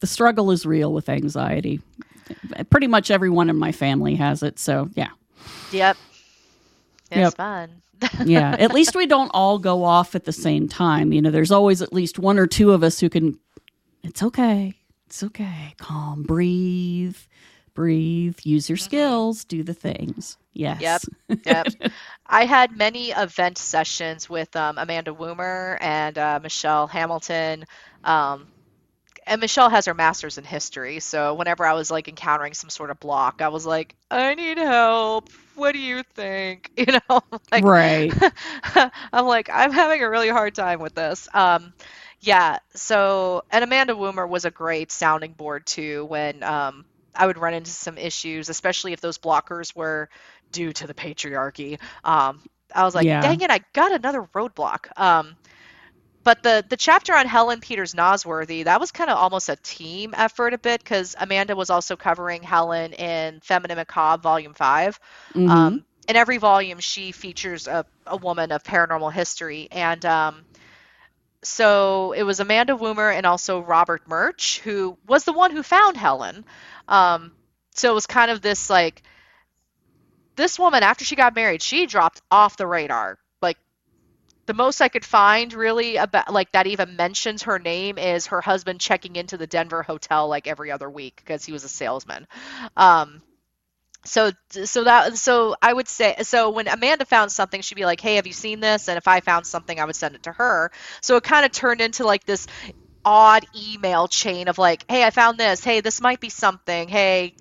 the struggle is real with anxiety. Pretty much everyone in my family has it. So yeah. Yep. It's yep. fun yeah, at least we don't all go off at the same time. You know, there's always at least one or two of us who can. It's okay. It's okay. Calm. Breathe. Breathe. Use your mm-hmm. skills. Do the things. Yes. Yep. Yep. I had many event sessions with um, Amanda Woomer and uh, Michelle Hamilton. Um, and Michelle has her master's in history, so whenever I was like encountering some sort of block, I was like, I need help. What do you think? You know, like, right. I'm like, I'm having a really hard time with this. Um, yeah. So, and Amanda Woomer was a great sounding board too when um, I would run into some issues, especially if those blockers were due to the patriarchy. Um, I was like, Yeah. dang it, I got another roadblock. Um, but the the chapter on Helen Peters Nosworthy, that was kind of almost a team effort a bit because Amanda was also covering Helen in Feminine Macabre Volume 5. Mhm. Um, in every volume, she features a, a woman of paranormal history. And um, so it was Amanda Woomer and also Robert Murch, who was the one who found Helen. Um, so it was kind of this like, this woman, after she got married, she dropped off the radar. The most I could find really about like that even mentions her name is her husband checking into the Denver hotel like every other week because he was a salesman. Um, so so that so I would say so when Amanda found something she'd be like, "Hey, have you seen this?" And if I found something, I would send it to her. So it kind of turned into like this odd email chain of like, "Hey, I found this. Hey, this might be something. Hey,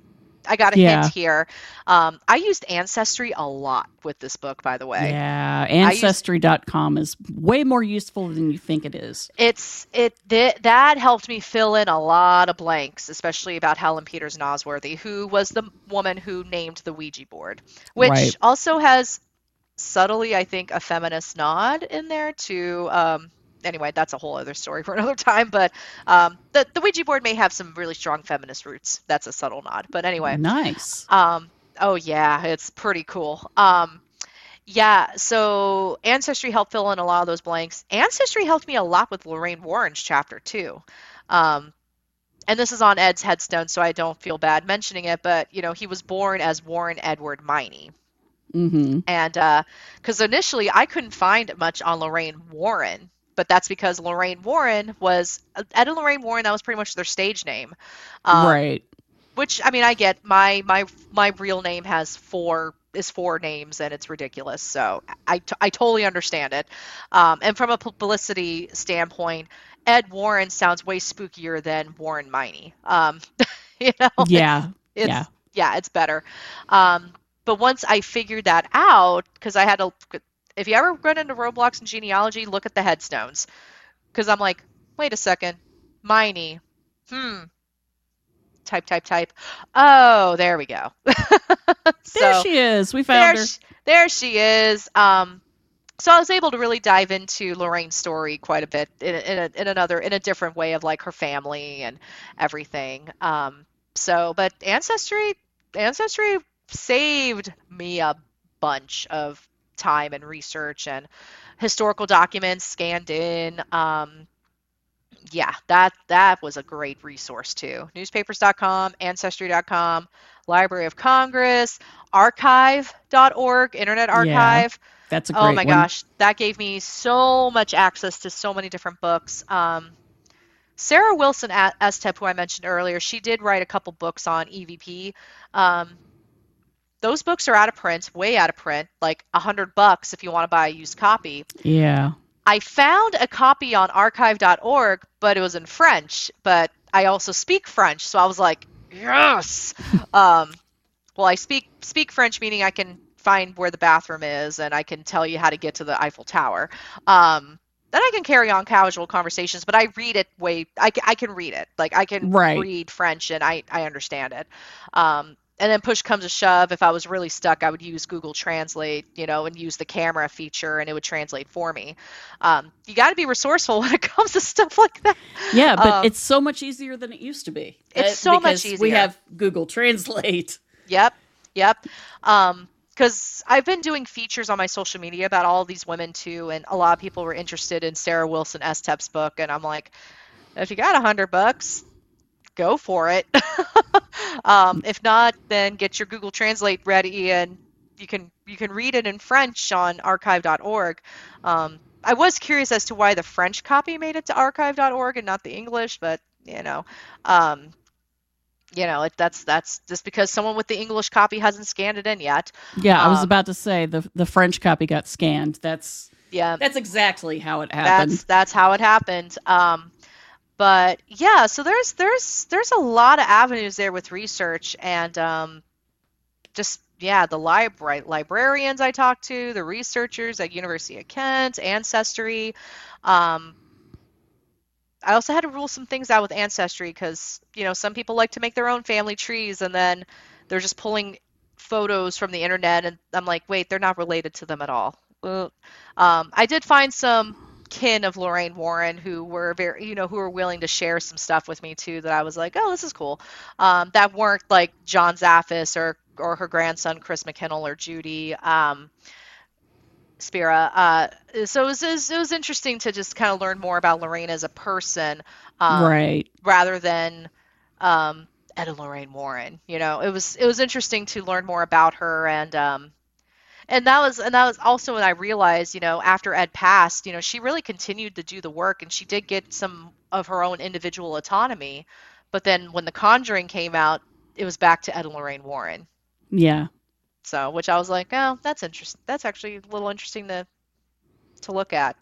I got a Yeah. hint here." Um, I used Ancestry a lot with this book, by the way. Yeah, used- ancestry.com is way more useful than you think it is. It's it th- that helped me fill in a lot of blanks, especially about Helen Peters Nosworthy, who was the woman who named the Ouija board, which Right. also has subtly, I think, a feminist nod in there to. Um, anyway, that's a whole other story for another time. But um, the the Ouija board may have some really strong feminist roots. That's a subtle nod. But anyway, Nice. um, oh yeah, it's pretty cool. Um, yeah, so Ancestry helped fill in a lot of those blanks. Ancestry helped me a lot with Lorraine Warren's chapter too. Um, and this is on Ed's headstone, so I don't feel bad mentioning it, but you know, he was born as Warren Edward Miney. hmm And because initially I couldn't find much on Lorraine Warren, but that's because Lorraine Warren was Ed and Lorraine Warren, that was pretty much their stage name. Um, right. which I mean I get my my my real name has four is four names and it's ridiculous so I, t- I totally understand it um, and from a publicity standpoint Ed Warren sounds way spookier than Warren Miney um, you know Yeah. it's, yeah. yeah it's better um, but once I figured that out because I had to if you ever run into roadblocks in genealogy look at the headstones. Because I'm like wait a second. Miney. Hmm. Type type type. Oh there we go. There she is. We there found her. she, there she is. Um so I was able to really dive into Lorraine's story quite a bit in, in, a, in another in a different way of like her family and everything. Um so but ancestry ancestry saved me a bunch of time and research and historical documents scanned in um yeah, that that was a great resource too. Newspapers.com, Ancestry.com, Library of Congress, Archive.org, Internet Archive. Yeah, That's a great Oh my one. gosh, that gave me so much access to so many different books. Um, Sarah Wilson at Estep, who I mentioned earlier, she did write a couple books on EVP. Um, those books are out of print, way out of print, like a hundred bucks if you want to buy a used copy. Yeah. I found a copy on archive.org, but it was in French. But I also speak French, so I was like, yes. um, well, I speak speak French, meaning I can find where the bathroom is, and I can tell you how to get to the Eiffel Tower. Um, then I can carry on casual conversations, but I read it way. I, I can read it, like I can Right. read French, and I I understand it. Um, and then push comes to shove, if I was really stuck, I would use Google Translate, you know, and use the camera feature, and it would translate for me. Um, you got to be resourceful when it comes to stuff like that. Yeah, but Um, it's so much easier than it used to be. It's so much easier We have Google Translate. Yep, yep. Um, because I've been doing features on my social media about all these women too, and a lot of people were interested in Sarah Wilson Estep's book, and I'm like, if you got a hundred bucks, go for it. um, if not, then get your Google Translate ready, and you can you can read it in French on archive.org. Um, I was curious as to why the French copy made it to archive.org and not the English, but you know, um, you know, it, that's that's just because someone with the English copy hasn't scanned it in yet. Yeah, I was Um, about to say the the French copy got scanned. That's Yeah, that's exactly how it happened. that's that's how it happened. Um, but yeah, so there's there's there's a lot of avenues there with research and um, just yeah, the libra- librarians I talked to, the researchers at University of Kent, Ancestry. Um, I also had to rule some things out with Ancestry because you know some people like to make their own family trees and then they're just pulling photos from the internet and I'm like, wait, they're not related to them at all. Um, I did find some kin of Lorraine Warren who were very, you know, who were willing to share some stuff with me too that I was like, oh, this is cool. Um, that weren't like John Zaffis or or her grandson Chris McKinnell or Judy um, Spira. Uh, so it was, it was, it was interesting to just kind of learn more about Lorraine as a person, um, right? Rather than um, Etta Lorraine Warren. You know, it was it was interesting to learn more about her and um, and that was and that was also when I realized, you know, after Ed passed, you know, she really continued to do the work and she did get some of her own individual autonomy. But then when The Conjuring came out, it was back to Ed and Lorraine Warren. Yeah. So, which I was like, oh, that's interesting. That's actually a little interesting to to look at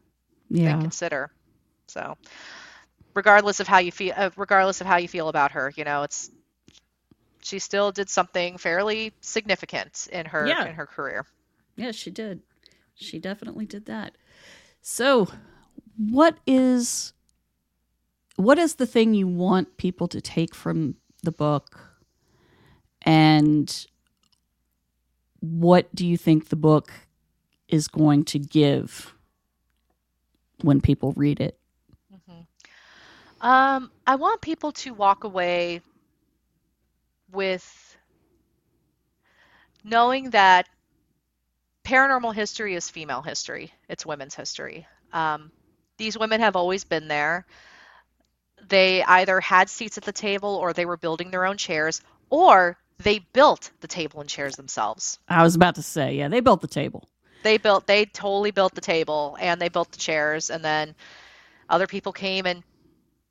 yeah. and consider. So, regardless of how you feel, uh, regardless of how you feel about her, you know, it's she still did something fairly significant in her yeah. in her career. Yeah, she did. She definitely did that. So, what is what is the thing you want people to take from the book? And what do you think the book is going to give when people read it? Mm-hmm. Um, I want people to walk away with knowing that paranormal history is female history, it's women's history. Um, these women have always been there. They either had seats at the table or they were building their own chairs or they built the table and chairs themselves. I was about to say, yeah, they built the table. They built they totally built the table and they built the chairs and then other people came and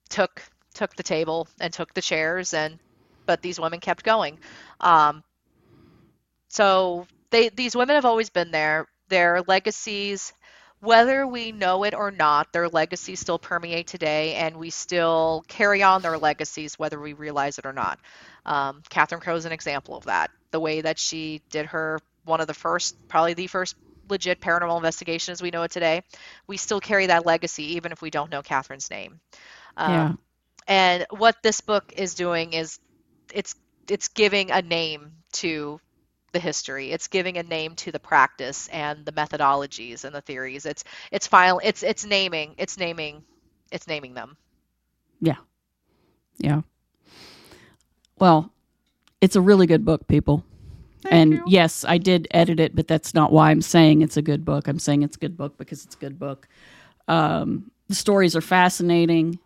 took took the table and took the chairs and but these women kept going. Um, so they these women have always been there. Their legacies, whether we know it or not, their legacies still permeate today, and we still carry on their legacies whether we realize it or not. Um, Catherine Crowe is an example of that. The way that she did her one of the first, probably the first legit paranormal investigation as we know it today, we still carry that legacy even if we don't know Catherine's name. Um, yeah. And what this book is doing is it's it's giving a name to the history. It's giving a name to the practice and the methodologies and the theories. It's it's file it's it's naming it's naming it's naming them. Yeah. Yeah. Well, it's a really good book, people. Thank and you. yes, I did edit it, but that's not why I'm saying it's a good book. I'm saying it's a good book because it's a good book. Um, the stories are fascinating.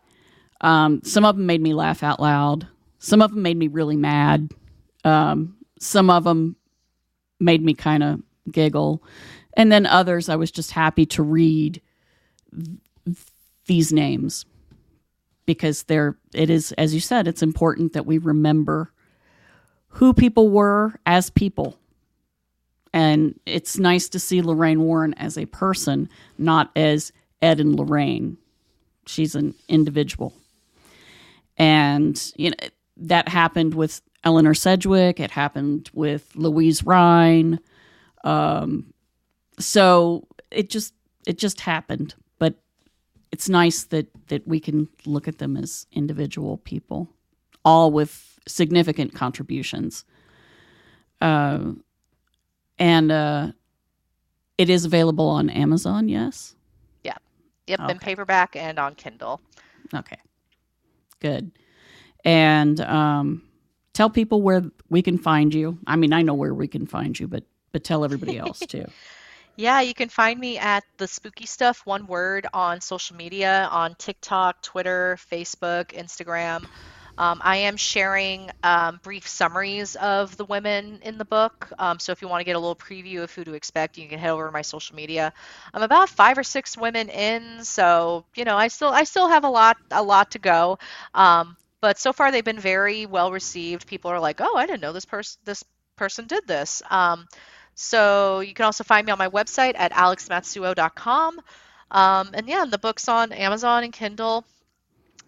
Um, some of them made me laugh out loud. Some of them made me really mad. Um, some of them made me kind of giggle. And then others, I was just happy to read th- these names because they're, it is, as you said, it's important that we remember who people were as people. And it's nice to see Lorraine Warren as a person, not as Ed and Lorraine. She's an individual. And, you know, that happened with Eleanor Sidgwick. It happened with Louise Rhine. Um, so it just it just happened. But it's nice that that we can look at them as individual people, all with significant contributions. Uh, and uh, it is available on Amazon. Yes. Yeah. Yep. Okay. In paperback and on Kindle. Okay. Good. And um, tell people where we can find you. I mean, I know where we can find you, but but tell everybody else too. yeah, you can find me at the spooky stuff one word on social media on TikTok, Twitter, Facebook, Instagram. Um, I am sharing um, brief summaries of the women in the book. Um, so if you want to get a little preview of who to expect, you can head over to my social media. I'm about five or six women in, so you know I still I still have a lot a lot to go. Um, but so far they've been very well received. People are like, "Oh, I didn't know this person this person did this." Um, so you can also find me on my website at alexmatsuo.com. Um, and yeah, the book's on Amazon and Kindle.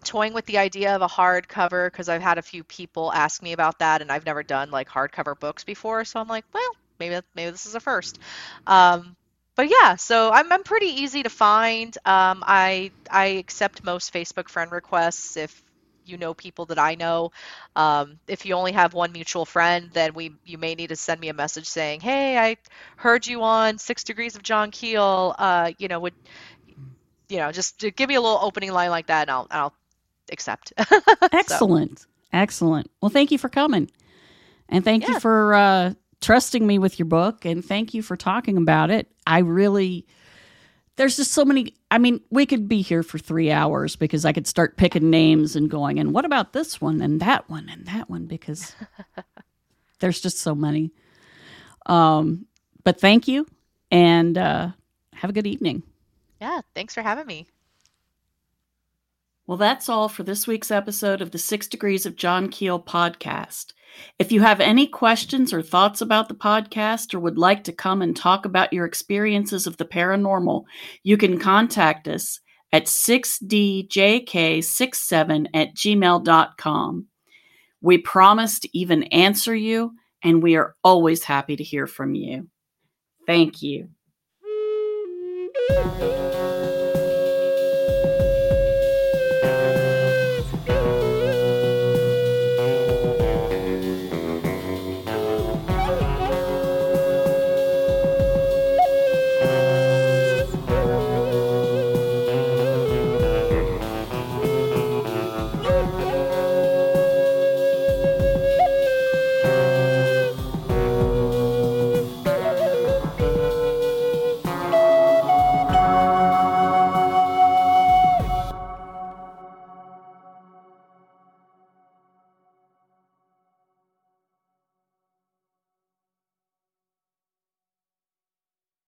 toying with the idea of a hardcover because I've had a few people ask me about that, and I've never done like hardcover books before. So I'm like, well, maybe maybe this is a first. Um, but yeah, so I'm I'm pretty easy to find. Um, I I accept most Facebook friend requests if you know people that I know. Um, if you only have one mutual friend, then we you may need to send me a message saying, "Hey, I heard you on Six Degrees of John Keel. Uh, you know, would you know just give me a little opening line like that, and I'll I'll accept." Excellent, so. excellent. Well, thank you for coming, and thank yeah. you for uh, trusting me with your book, and thank you for talking about it. I really there's just so many i mean we could be here for three hours because i could start picking names and going and what about this one and that one and that one? Because there's just so many. Um but thank you and uh have a good evening. Yeah thanks for having me. Well that's all for this week's episode of the six degrees of john keel podcast if you have any questions or thoughts about the podcast or would like to come and talk about your experiences of the paranormal, you can contact us at 6djk67 at gmail.com. We promise to even answer you, and we are always happy to hear from you. Thank you.